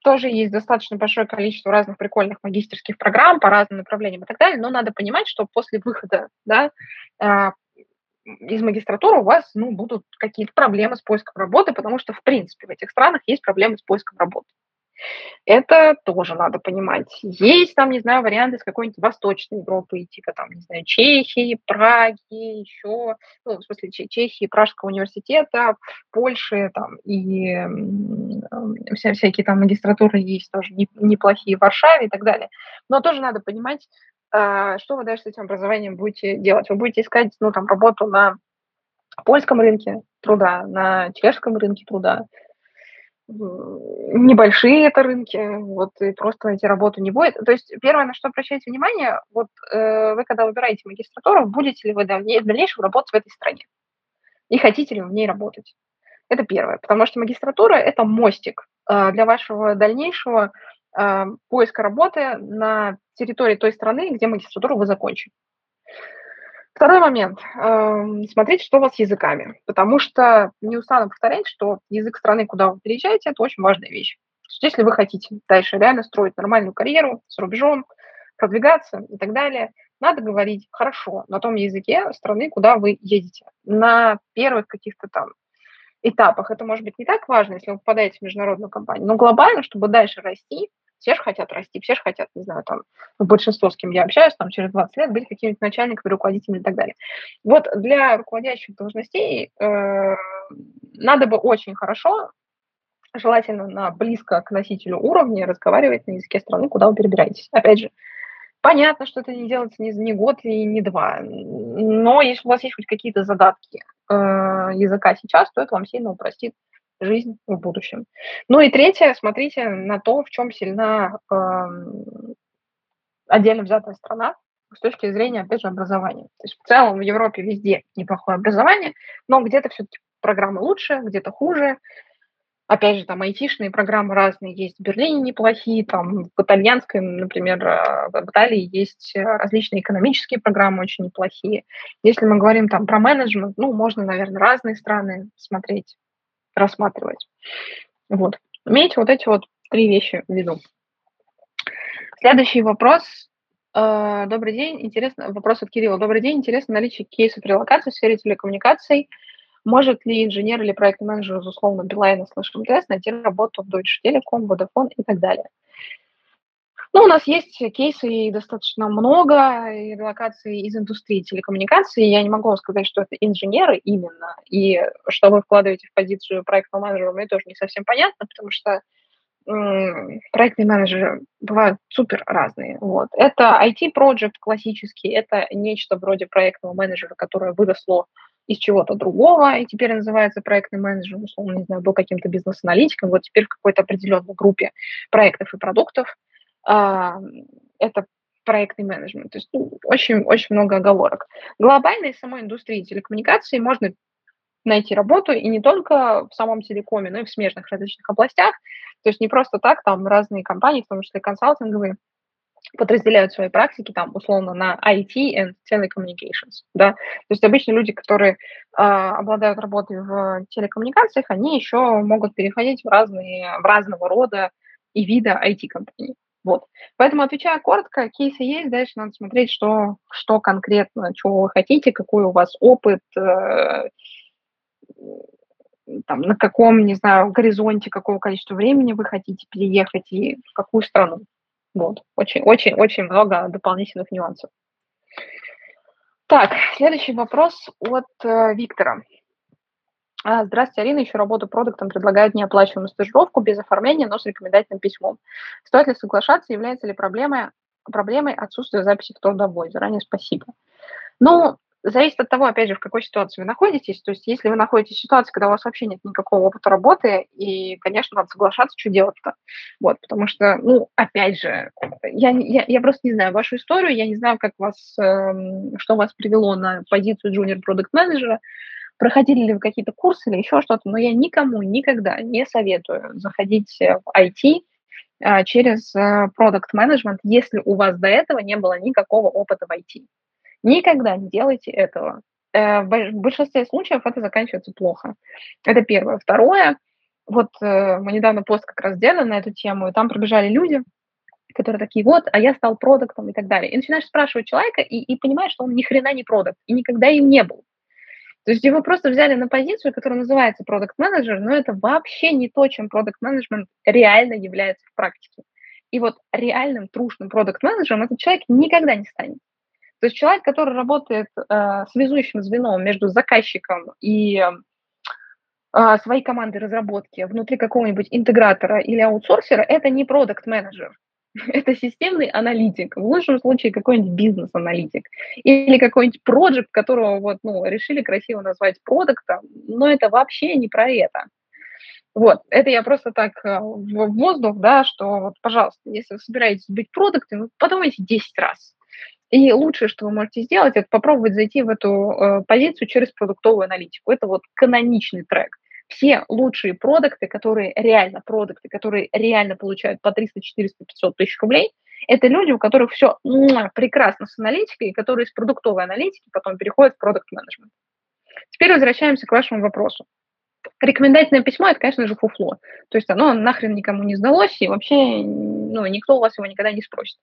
тоже есть достаточно большое количество разных прикольных магистерских программ по разным направлениям и так далее, но надо понимать, что после выхода да, э, из магистратуры у вас ну, будут какие-то проблемы с поиском работы, потому что, в принципе, в этих странах есть проблемы с поиском работы. Это тоже надо понимать. Есть там, не знаю, варианты с какой-нибудь Восточной Европы, типа там, не знаю, Чехии, Праги, еще, ну, в смысле, Чехии, Пражского университета, Польши, там, и вся, всякие там магистратуры есть тоже неплохие в Варшаве и так далее. Но тоже надо понимать, а, что вы дальше с этим образованием будете делать. Вы будете искать, ну, там, работу на польском рынке труда, на чешском рынке труда, небольшие это рынки, вот, и просто найти работу не будет. То есть первое, на что обращайте внимание, вот э, вы, когда выбираете магистратуру, будете ли вы в дальнейшем работать в этой стране? И хотите ли вы в ней работать? Это первое, потому что магистратура – это мостик э, для вашего дальнейшего э, поиска работы на территории той страны, где магистратуру вы закончили. Второй момент. Эм, смотрите, что у вас с языками. Потому что не устану повторять, что язык страны, куда вы переезжаете, это очень важная вещь. Если вы хотите дальше реально строить нормальную карьеру с рубежом, продвигаться и так далее, надо говорить хорошо на том языке страны, куда вы едете. На первых каких-то там этапах это может быть не так важно, если вы попадаете в международную компанию, но глобально, чтобы дальше расти, Все же хотят расти, все же хотят, не знаю, там, большинство, с кем я общаюсь, там, через 20 лет быть каким-нибудь начальником, руководителем и так далее. Вот для руководящих должностей э, надо бы очень хорошо, желательно на близко к носителю уровня, разговаривать на языке страны, куда вы перебираетесь. Опять же, Понятно, что это не делается ни, ни год и не два, но если у вас есть хоть какие-то задатки э, языка сейчас, то это вам сильно упростит жизнь в будущем. Ну и третье, смотрите на то, в чем сильна э, отдельно взятая страна с точки зрения, опять же, образования. То есть в целом в Европе везде неплохое образование, но где-то все-таки программы лучше, где-то хуже. Опять же, там айтишные программы разные есть в Берлине неплохие, там в итальянской, например, э, в Италии есть различные экономические программы очень неплохие. Если мы говорим там про менеджмент, ну, можно, наверное, разные страны смотреть, рассматривать. Вот. Имейте вот эти вот три вещи в виду. Следующий вопрос. Э, добрый день. Интересно, вопрос от Кирилла. Добрый день. Интересно наличие кейсов релокации в сфере телекоммуникаций – может ли инженер или проектный менеджер из условно Билайна слэш МТС найти работу в Deutsche Telekom, Vodafone и так далее? Ну, у нас есть кейсы достаточно много, и релокации из индустрии телекоммуникаций. Я не могу сказать, что это инженеры именно, и что вы вкладываете в позицию проектного менеджера, мне тоже не совсем понятно, потому что проектные менеджеры бывают супер разные. Вот. Это IT-проект классический, это нечто вроде проектного менеджера, которое выросло из чего-то другого, и теперь называется проектный менеджер, условно, не знаю, был каким-то бизнес-аналитиком, вот теперь в какой-то определенной группе проектов и продуктов. А, это проектный менеджмент. То есть ну, очень, очень много оговорок. Глобально из самой индустрии телекоммуникаций можно найти работу и не только в самом телекоме, но и в смежных различных областях. То есть не просто так, там разные компании, в том числе консалтинговые, подразделяют свои практики там условно на IT and telecommunications, да, то есть обычно люди, которые э, обладают работой в телекоммуникациях, они еще могут переходить в разные, в разного рода и вида IT-компаний. Вот. Поэтому, отвечая коротко, кейсы есть, дальше надо смотреть, что, что конкретно, чего вы хотите, какой у вас опыт, э, там, на каком, не знаю, горизонте, какого количества времени вы хотите переехать и в какую страну. Вот. Очень-очень-очень много дополнительных нюансов. Так, следующий вопрос от э, Виктора. А, здравствуйте, Арина. Еще работу продуктом предлагают неоплачиваемую стажировку без оформления, но с рекомендательным письмом. Стоит ли соглашаться? Является ли проблемой, проблемой отсутствие записи в трудовой? Заранее спасибо. Ну, зависит от того, опять же, в какой ситуации вы находитесь. То есть, если вы находитесь в ситуации, когда у вас вообще нет никакого опыта работы, и, конечно, надо соглашаться, что делать-то. Вот, потому что, ну, опять же, я, я, я просто не знаю вашу историю, я не знаю, как вас, э, что вас привело на позицию junior продукт менеджера проходили ли вы какие-то курсы или еще что-то, но я никому никогда не советую заходить в IT э, через продукт э, менеджмент, если у вас до этого не было никакого опыта в IT. Никогда не делайте этого. Э, в большинстве случаев это заканчивается плохо. Это первое. Второе, вот э, мы недавно пост как раз делали на эту тему, и там пробежали люди, которые такие, вот, а я стал продуктом и так далее. И начинаешь спрашивать человека, и, и понимаешь, что он ни хрена не продукт, и никогда им не был. То есть его просто взяли на позицию, которая называется продукт менеджер но это вообще не то, чем продукт менеджмент реально является в практике. И вот реальным трушным продукт менеджером этот человек никогда не станет. То есть человек, который работает э, связующим звеном между заказчиком и э, своей командой разработки внутри какого-нибудь интегратора или аутсорсера, это не продукт менеджер <laughs> это системный аналитик, в лучшем случае какой-нибудь бизнес-аналитик или какой-нибудь проект, которого вот, ну, решили красиво назвать продуктом, но это вообще не про это. Вот, это я просто так э, в воздух, да, что вот, пожалуйста, если вы собираетесь быть продуктом, подумайте 10 раз. И лучшее, что вы можете сделать, это попробовать зайти в эту э, позицию через продуктовую аналитику. Это вот каноничный трек. Все лучшие продукты, которые реально продукты, которые реально получают по 300, 400, 500 тысяч рублей, это люди, у которых все прекрасно с аналитикой, которые из продуктовой аналитики потом переходят в продукт-менеджмент. Теперь возвращаемся к вашему вопросу. Рекомендательное письмо – это, конечно же, фуфло. То есть оно нахрен никому не сдалось, и вообще ну, никто у вас его никогда не спросит.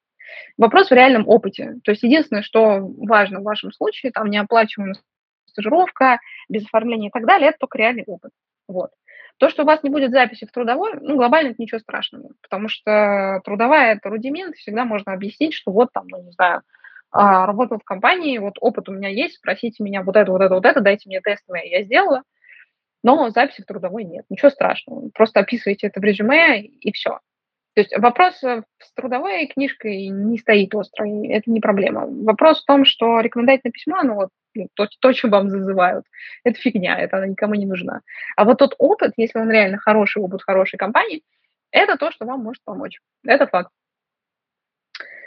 Вопрос в реальном опыте. То есть единственное, что важно в вашем случае, там неоплачиваемая стажировка, без оформления и так далее, это только реальный опыт. Вот. То, что у вас не будет записи в трудовой, ну, глобально это ничего страшного, потому что трудовая – это рудимент, всегда можно объяснить, что вот там, ну, не знаю, а, работал в компании, вот опыт у меня есть, спросите меня вот это, вот это, вот это, дайте мне тестовое, я сделаю, но записи в трудовой нет, ничего страшного, просто описывайте это в резюме и все. То есть вопрос э, с трудовой книжкой не стоит острый, это не проблема. Вопрос в том, что рекомендательное письмо, ну вот то, то, чем вам зазывают, <laughs> это фигня, это она никому не нужна. А вот тот опыт, если он реально хороший опыт хорошей компании, это то, что вам может помочь. Это факт.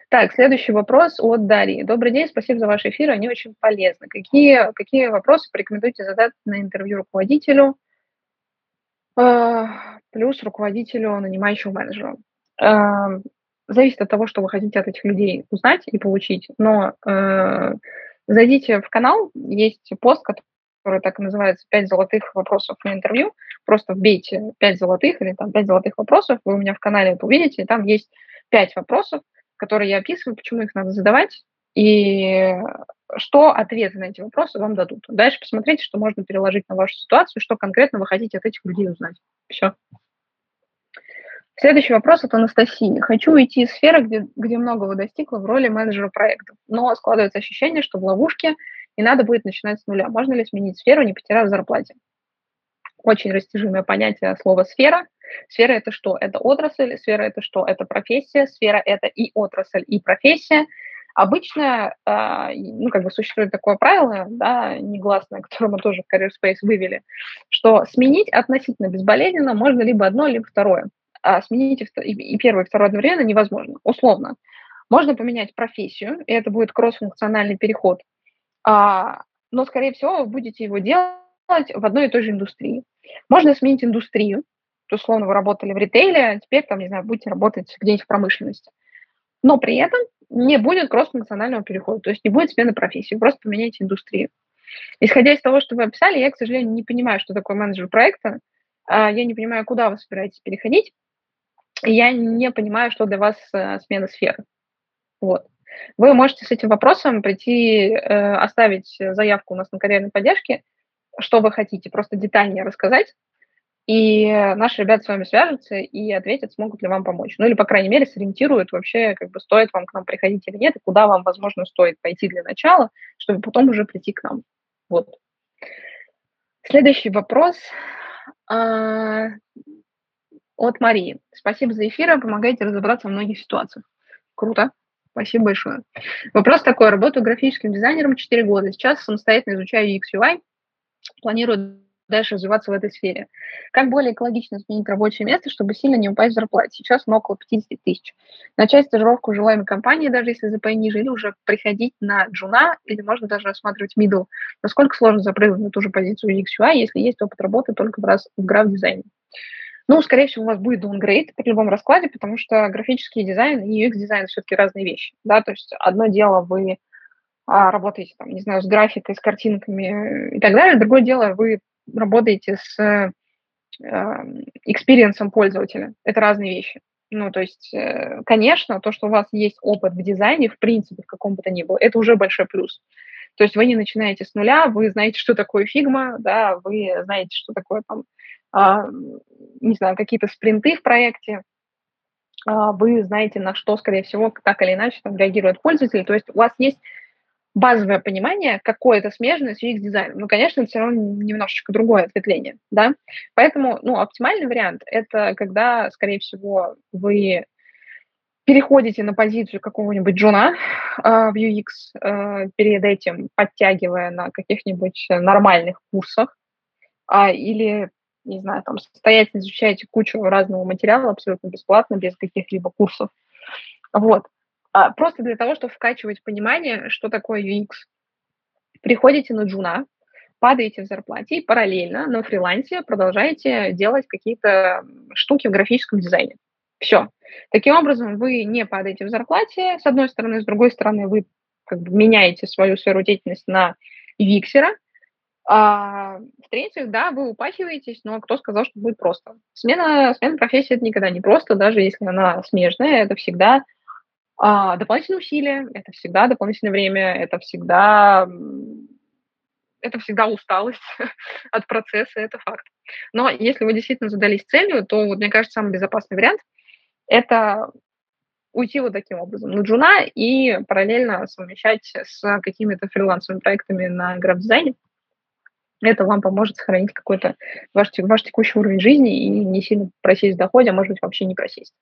Так, следующий вопрос от Дарьи. Добрый день, спасибо за ваш эфир, они очень полезны. Какие, какие вопросы порекомендуете задать на интервью руководителю, э, плюс руководителю, нанимающему менеджеру? Э, зависит от того, что вы хотите от этих людей узнать и получить, но э, зайдите в канал, есть пост, который так и называется «Пять золотых вопросов на интервью». Просто вбейте «Пять золотых» или там «Пять золотых вопросов», вы у меня в канале это увидите, и там есть пять вопросов, которые я описываю, почему их надо задавать, и что ответы на эти вопросы вам дадут. Дальше посмотрите, что можно переложить на вашу ситуацию, что конкретно вы хотите от этих людей узнать. Все. Следующий вопрос от Анастасии. Хочу уйти из сферы, где, где многого достигла в роли менеджера проектов, но складывается ощущение, что в ловушке и надо будет начинать с нуля. Можно ли сменить сферу, не потеряв в зарплате? Очень растяжимое понятие слова «сфера». Сфера – это что? Это отрасль. Сфера – это что? Это профессия. Сфера – это и отрасль, и профессия. Обычно, э, ну, как бы существует такое правило, да, негласное, которое мы тоже в Career Space вывели, что сменить относительно безболезненно можно либо одно, либо второе. А сменить и первое, и второе одновременно невозможно. Условно. Можно поменять профессию, и это будет кросс-функциональный переход, а, но, скорее всего, вы будете его делать в одной и той же индустрии. Можно сменить индустрию, то, условно, вы работали в ритейле, а теперь, там, не знаю, будете работать где-нибудь в промышленности. Но при этом не будет кросс-функционального перехода, то есть не будет смены профессии, просто поменяйте индустрию. Исходя из того, что вы описали, я, к сожалению, не понимаю, что такое менеджер проекта, а, я не понимаю, куда вы собираетесь переходить, и я не понимаю, что для вас э, смена сферы. Вот. Вы можете с этим вопросом прийти, э, оставить заявку у нас на карьерной поддержке, что вы хотите, просто детальнее рассказать, и наши ребята с вами свяжутся и ответят, смогут ли вам помочь. Ну или, по крайней мере, сориентируют вообще, как бы стоит вам к нам приходить или нет, и куда вам, возможно, стоит пойти для начала, чтобы потом уже прийти к нам. Вот. Следующий вопрос а, от Марии. Спасибо за эфир, помогаете разобраться в многих ситуациях. Круто. Спасибо большое. Вопрос такой. Работаю графическим дизайнером 4 года. Сейчас самостоятельно изучаю UX UI. Планирую дальше развиваться в этой сфере. Как более экологично сменить рабочее место, чтобы сильно не упасть в зарплате? Сейчас он около 50 тысяч. Начать стажировку в желаемой компании, даже если ЗП ниже, или уже приходить на джуна, или можно даже рассматривать middle. Насколько сложно запрыгнуть на ту же позицию UX UI, если есть опыт работы только в, раз, в граф-дизайне? Ну, скорее всего, у вас будет downgrade при любом раскладе, потому что графический дизайн и UX-дизайн все-таки разные вещи. Да? То есть одно дело вы а, работаете, там, не знаю, с графикой, с картинками и так далее, другое дело вы работаете с experience ом пользователя. Это разные вещи. Ну, то есть, э, конечно, то, что у вас есть опыт в дизайне, в принципе, в каком бы то ни было, это уже большой плюс. То есть вы не начинаете с нуля, вы знаете, что такое фигма, да, вы знаете, что такое там, не знаю, какие-то спринты в проекте, а, вы знаете, на что, скорее всего, так или иначе там реагирует пользователь. То есть у вас есть базовое понимание, какое это смежное с UX-дизайном. Ну, конечно, это все равно немножечко другое ответвление, да. Поэтому, ну, оптимальный вариант – это когда, скорее всего, вы переходите на позицию какого-нибудь джуна э, в UX, э, перед этим подтягивая на каких-нибудь нормальных курсах, э, или, не знаю, там, самостоятельно изучаете кучу разного материала абсолютно бесплатно, без каких-либо курсов. Вот. А, просто для того, чтобы вкачивать понимание, что такое UX. Приходите на джуна, падаете в зарплате и параллельно на фрилансе продолжаете делать какие-то штуки в графическом дизайне. Все. Таким образом, вы не падаете в зарплате, с одной стороны, с другой стороны, вы как бы меняете свою сферу деятельности на виксера, а, в-третьих, да, вы упахиваетесь, но кто сказал, что будет просто? Смена, смена профессии – это никогда не просто, даже если она смежная, это всегда а, дополнительные усилия – это всегда дополнительное время, это всегда это всегда усталость <laughs> от процесса, это факт. Но если вы действительно задались целью, то, вот, мне кажется, самый безопасный вариант – это уйти вот таким образом на джуна и параллельно совмещать с какими-то фрилансовыми проектами на граф-дизайне. Это вам поможет сохранить какой-то ваш, ваш текущий уровень жизни и не сильно просесть в доходе, а может быть вообще не просесть.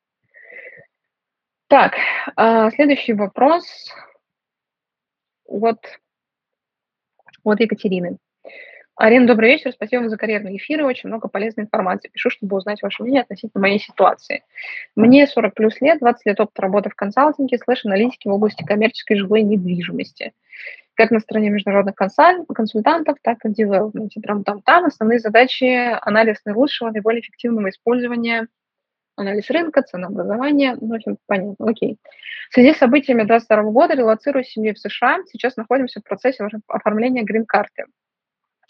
Так, а, следующий вопрос. Вот, вот Екатерины. Арина, добрый вечер. Спасибо вам за карьерные эфиры. Очень много полезной информации. Пишу, чтобы узнать ваше мнение относительно моей ситуации. Мне 40 плюс лет, 20 лет опыта работы в консалтинге, слэш аналитики в области коммерческой жилой недвижимости. Как на стороне международных консультантов, так и в девелопменте. Там-там-там. Основные задачи – анализ наилучшего, наиболее эффективного использования анализ рынка, ценообразование, ну, в общем, понятно, окей. В связи с событиями 2022 года релацируя семью в США, сейчас находимся в процессе оформления грин-карты.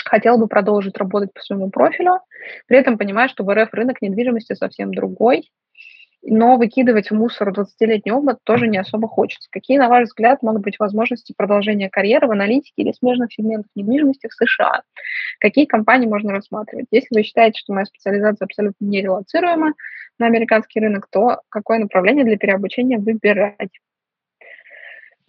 Хотела бы продолжить работать по своему профилю, при этом понимая, что в РФ рынок недвижимости совсем другой, но выкидывать в мусор 20-летний опыт тоже не особо хочется. Какие, на ваш взгляд, могут быть возможности продолжения карьеры в аналитике или смежных сегментах недвижимости в США? Какие компании можно рассматривать? Если вы считаете, что моя специализация абсолютно нерелацируема на американский рынок, то какое направление для переобучения выбирать?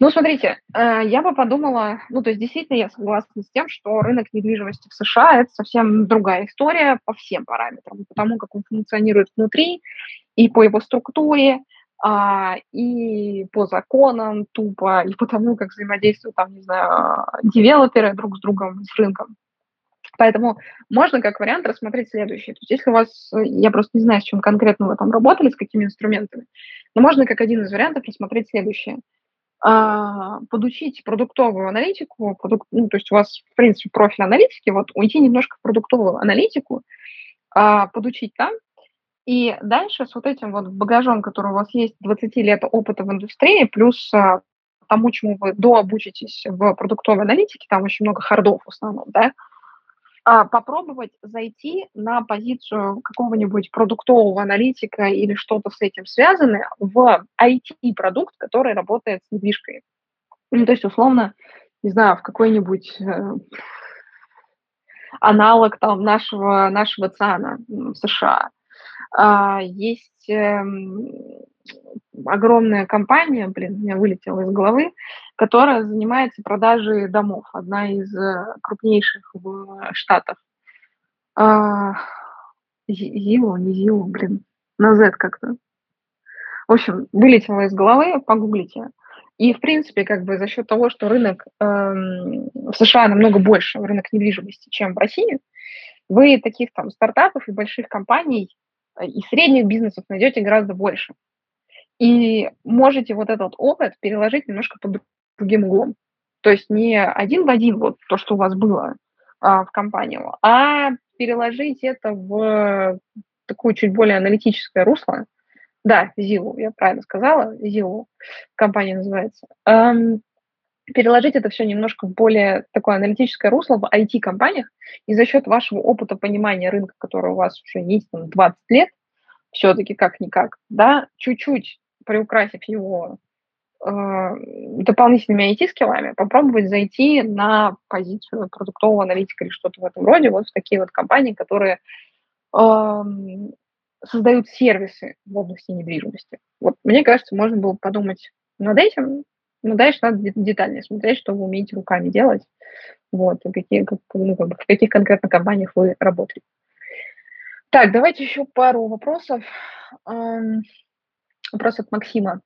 Ну, смотрите, э, я бы подумала, ну, то есть действительно я согласна с тем, что рынок недвижимости в США – это совсем другая история по всем параметрам, по тому, как он функционирует внутри, и по его структуре, а, и по законам тупо, и по тому, как взаимодействуют, там, не знаю, девелоперы друг с другом, с рынком. Поэтому можно как вариант рассмотреть следующее. То есть если у вас, я просто не знаю, с чем конкретно вы там работали, с какими инструментами, но можно как один из вариантов рассмотреть следующее – подучить продуктовую аналитику, продукт, ну, то есть у вас, в принципе, профиль аналитики, вот уйти немножко в продуктовую аналитику, а, подучить там, и дальше с вот этим вот багажом, который у вас есть, 20 лет опыта в индустрии, плюс а, тому, чему вы дообучитесь в продуктовой аналитике, там очень много хардов в основном, да, а, попробовать зайти на позицию какого-нибудь продуктового аналитика или что-то с этим связанное в IT-продукт, который работает с недвижкой. Ну, то есть, условно, не знаю, в какой-нибудь э, аналог там нашего, нашего ЦАНа в США. А, есть э, огромная компания, блин, у меня вылетела из головы, которая занимается продажей домов, одна из э, крупнейших в Штатах. А, Зилу, не Зилу, блин, на Z как-то. В общем, вылетела из головы, погуглите. И, в принципе, как бы за счет того, что рынок эм, в США намного больше, рынок недвижимости, чем в России, вы таких там стартапов и больших компаний э, и средних бизнесов найдете гораздо больше. И можете вот этот опыт переложить немножко под другим углом. То есть не один в один вот то, что у вас было а, в компании, а переложить это в такое чуть более аналитическое русло. Да, Зилу, я правильно сказала, Зилу компания называется. Эм, переложить это все немножко в более такое аналитическое русло в IT-компаниях, и за счет вашего опыта понимания рынка, который у вас уже есть там, 20 лет, все-таки как-никак, да, чуть-чуть приукрасив его Э, дополнительными IT-скиллами попробовать зайти на позицию продуктового аналитика или что-то в этом роде, вот в такие вот компании, которые э, создают сервисы в области недвижимости. Вот мне кажется, можно было подумать над этим, но дальше надо детальнее смотреть, что вы умеете руками делать, вот, и какие, как, ну, как бы, в каких конкретно компаниях вы работаете. Так, давайте еще пару вопросов. Вопрос от Максима.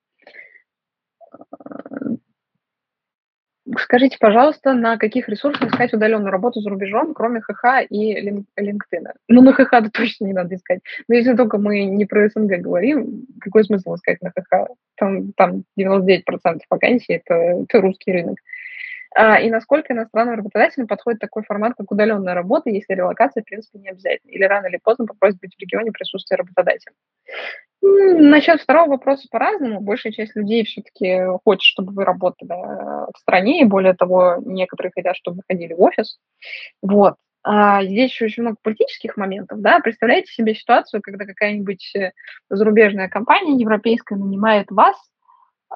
Скажите, пожалуйста, на каких ресурсах искать удаленную работу за рубежом, кроме ХХ и LinkedIn? Ну, на ХХ -то точно не надо искать. Но если только мы не про СНГ говорим, какой смысл искать на ХХ? Там, там 99% вакансий это, это русский рынок. А, и насколько иностранным работодателям подходит такой формат, как удаленная работа, если релокация, в принципе, не обязательно, или рано или поздно попросит быть в регионе присутствия работодателя. Насчет второго вопроса по-разному. Большая часть людей все-таки хочет, чтобы вы работали э, в стране, и более того, некоторые хотят, чтобы вы ходили в офис. Вот. А здесь еще очень много политических моментов, да. Представляете себе ситуацию, когда какая-нибудь э, зарубежная компания европейская нанимает вас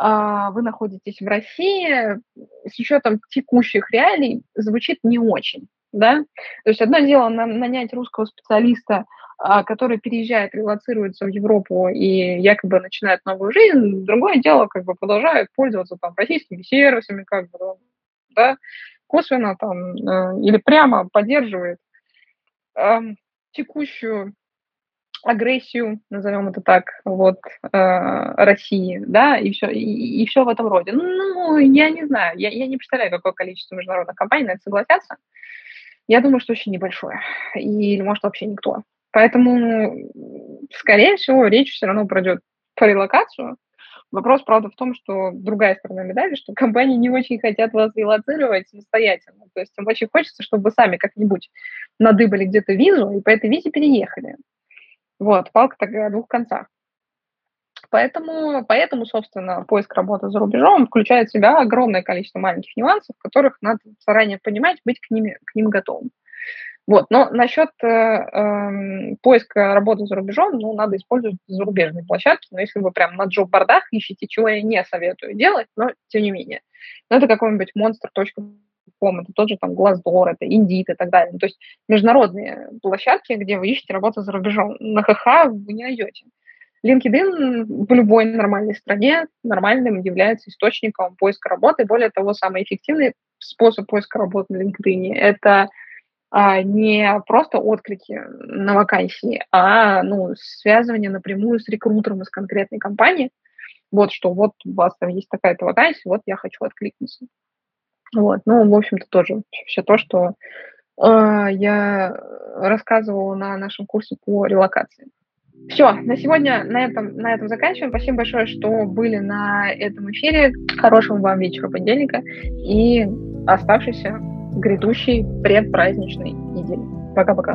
а, вы находитесь в России, с учетом текущих реалий звучит не очень, да. То есть одно дело нанять русского специалиста, а, который переезжает, релацируется в Европу и якобы начинает новую жизнь, другое дело, как бы продолжает пользоваться там российскими сервисами, как бы, да, косвенно там э, или прямо поддерживает текущую агрессию, назовем это так, вот, э, России, да, и все, и, и все в этом роде. Ну, я не знаю, я, я не представляю, какое количество международных компаний на это согласятся. Я думаю, что очень небольшое, или, может, вообще никто. Поэтому, скорее всего, речь все равно пройдет по релокацию. Вопрос, правда, в том, что другая сторона медали, что компании не очень хотят вас релацировать самостоятельно. То есть им очень хочется, чтобы вы сами как-нибудь надыбали где-то визу и по этой визе переехали. Вот, палка такая о двух концах. Поэтому, поэтому, собственно, поиск работы за рубежом включает в себя огромное количество маленьких нюансов, которых надо заранее понимать, быть к, ними, к ним готовым. Вот. Но насчет э, э, поиска работы за рубежом, ну, надо использовать зарубежные площадки. Но если вы прям на джоб-бордах ищете, чего я не советую делать, но тем не менее. Ну, это какой-нибудь monster.com, это тот же там Glassdoor, это Indeed и так далее. Ну, то есть международные площадки, где вы ищете работу за рубежом. На ХХ вы не найдете. LinkedIn в любой нормальной стране нормальным является источником поиска работы. Более того, самый эффективный способ поиска работы на LinkedIn – это а, не просто отклики на вакансии, а ну, связывание напрямую с рекрутером из конкретной компании. Вот что, вот у вас там есть такая-то вакансия, вот я хочу откликнуться. Вот, ну, в общем-то, тоже все то, что э, я рассказывала на нашем курсе по релокации. Все, на сегодня на этом, на этом заканчиваем. Спасибо большое, что были на этом эфире. Хорошего вам вечера понедельника и оставшейся грядущей предпраздничной недели. Пока-пока.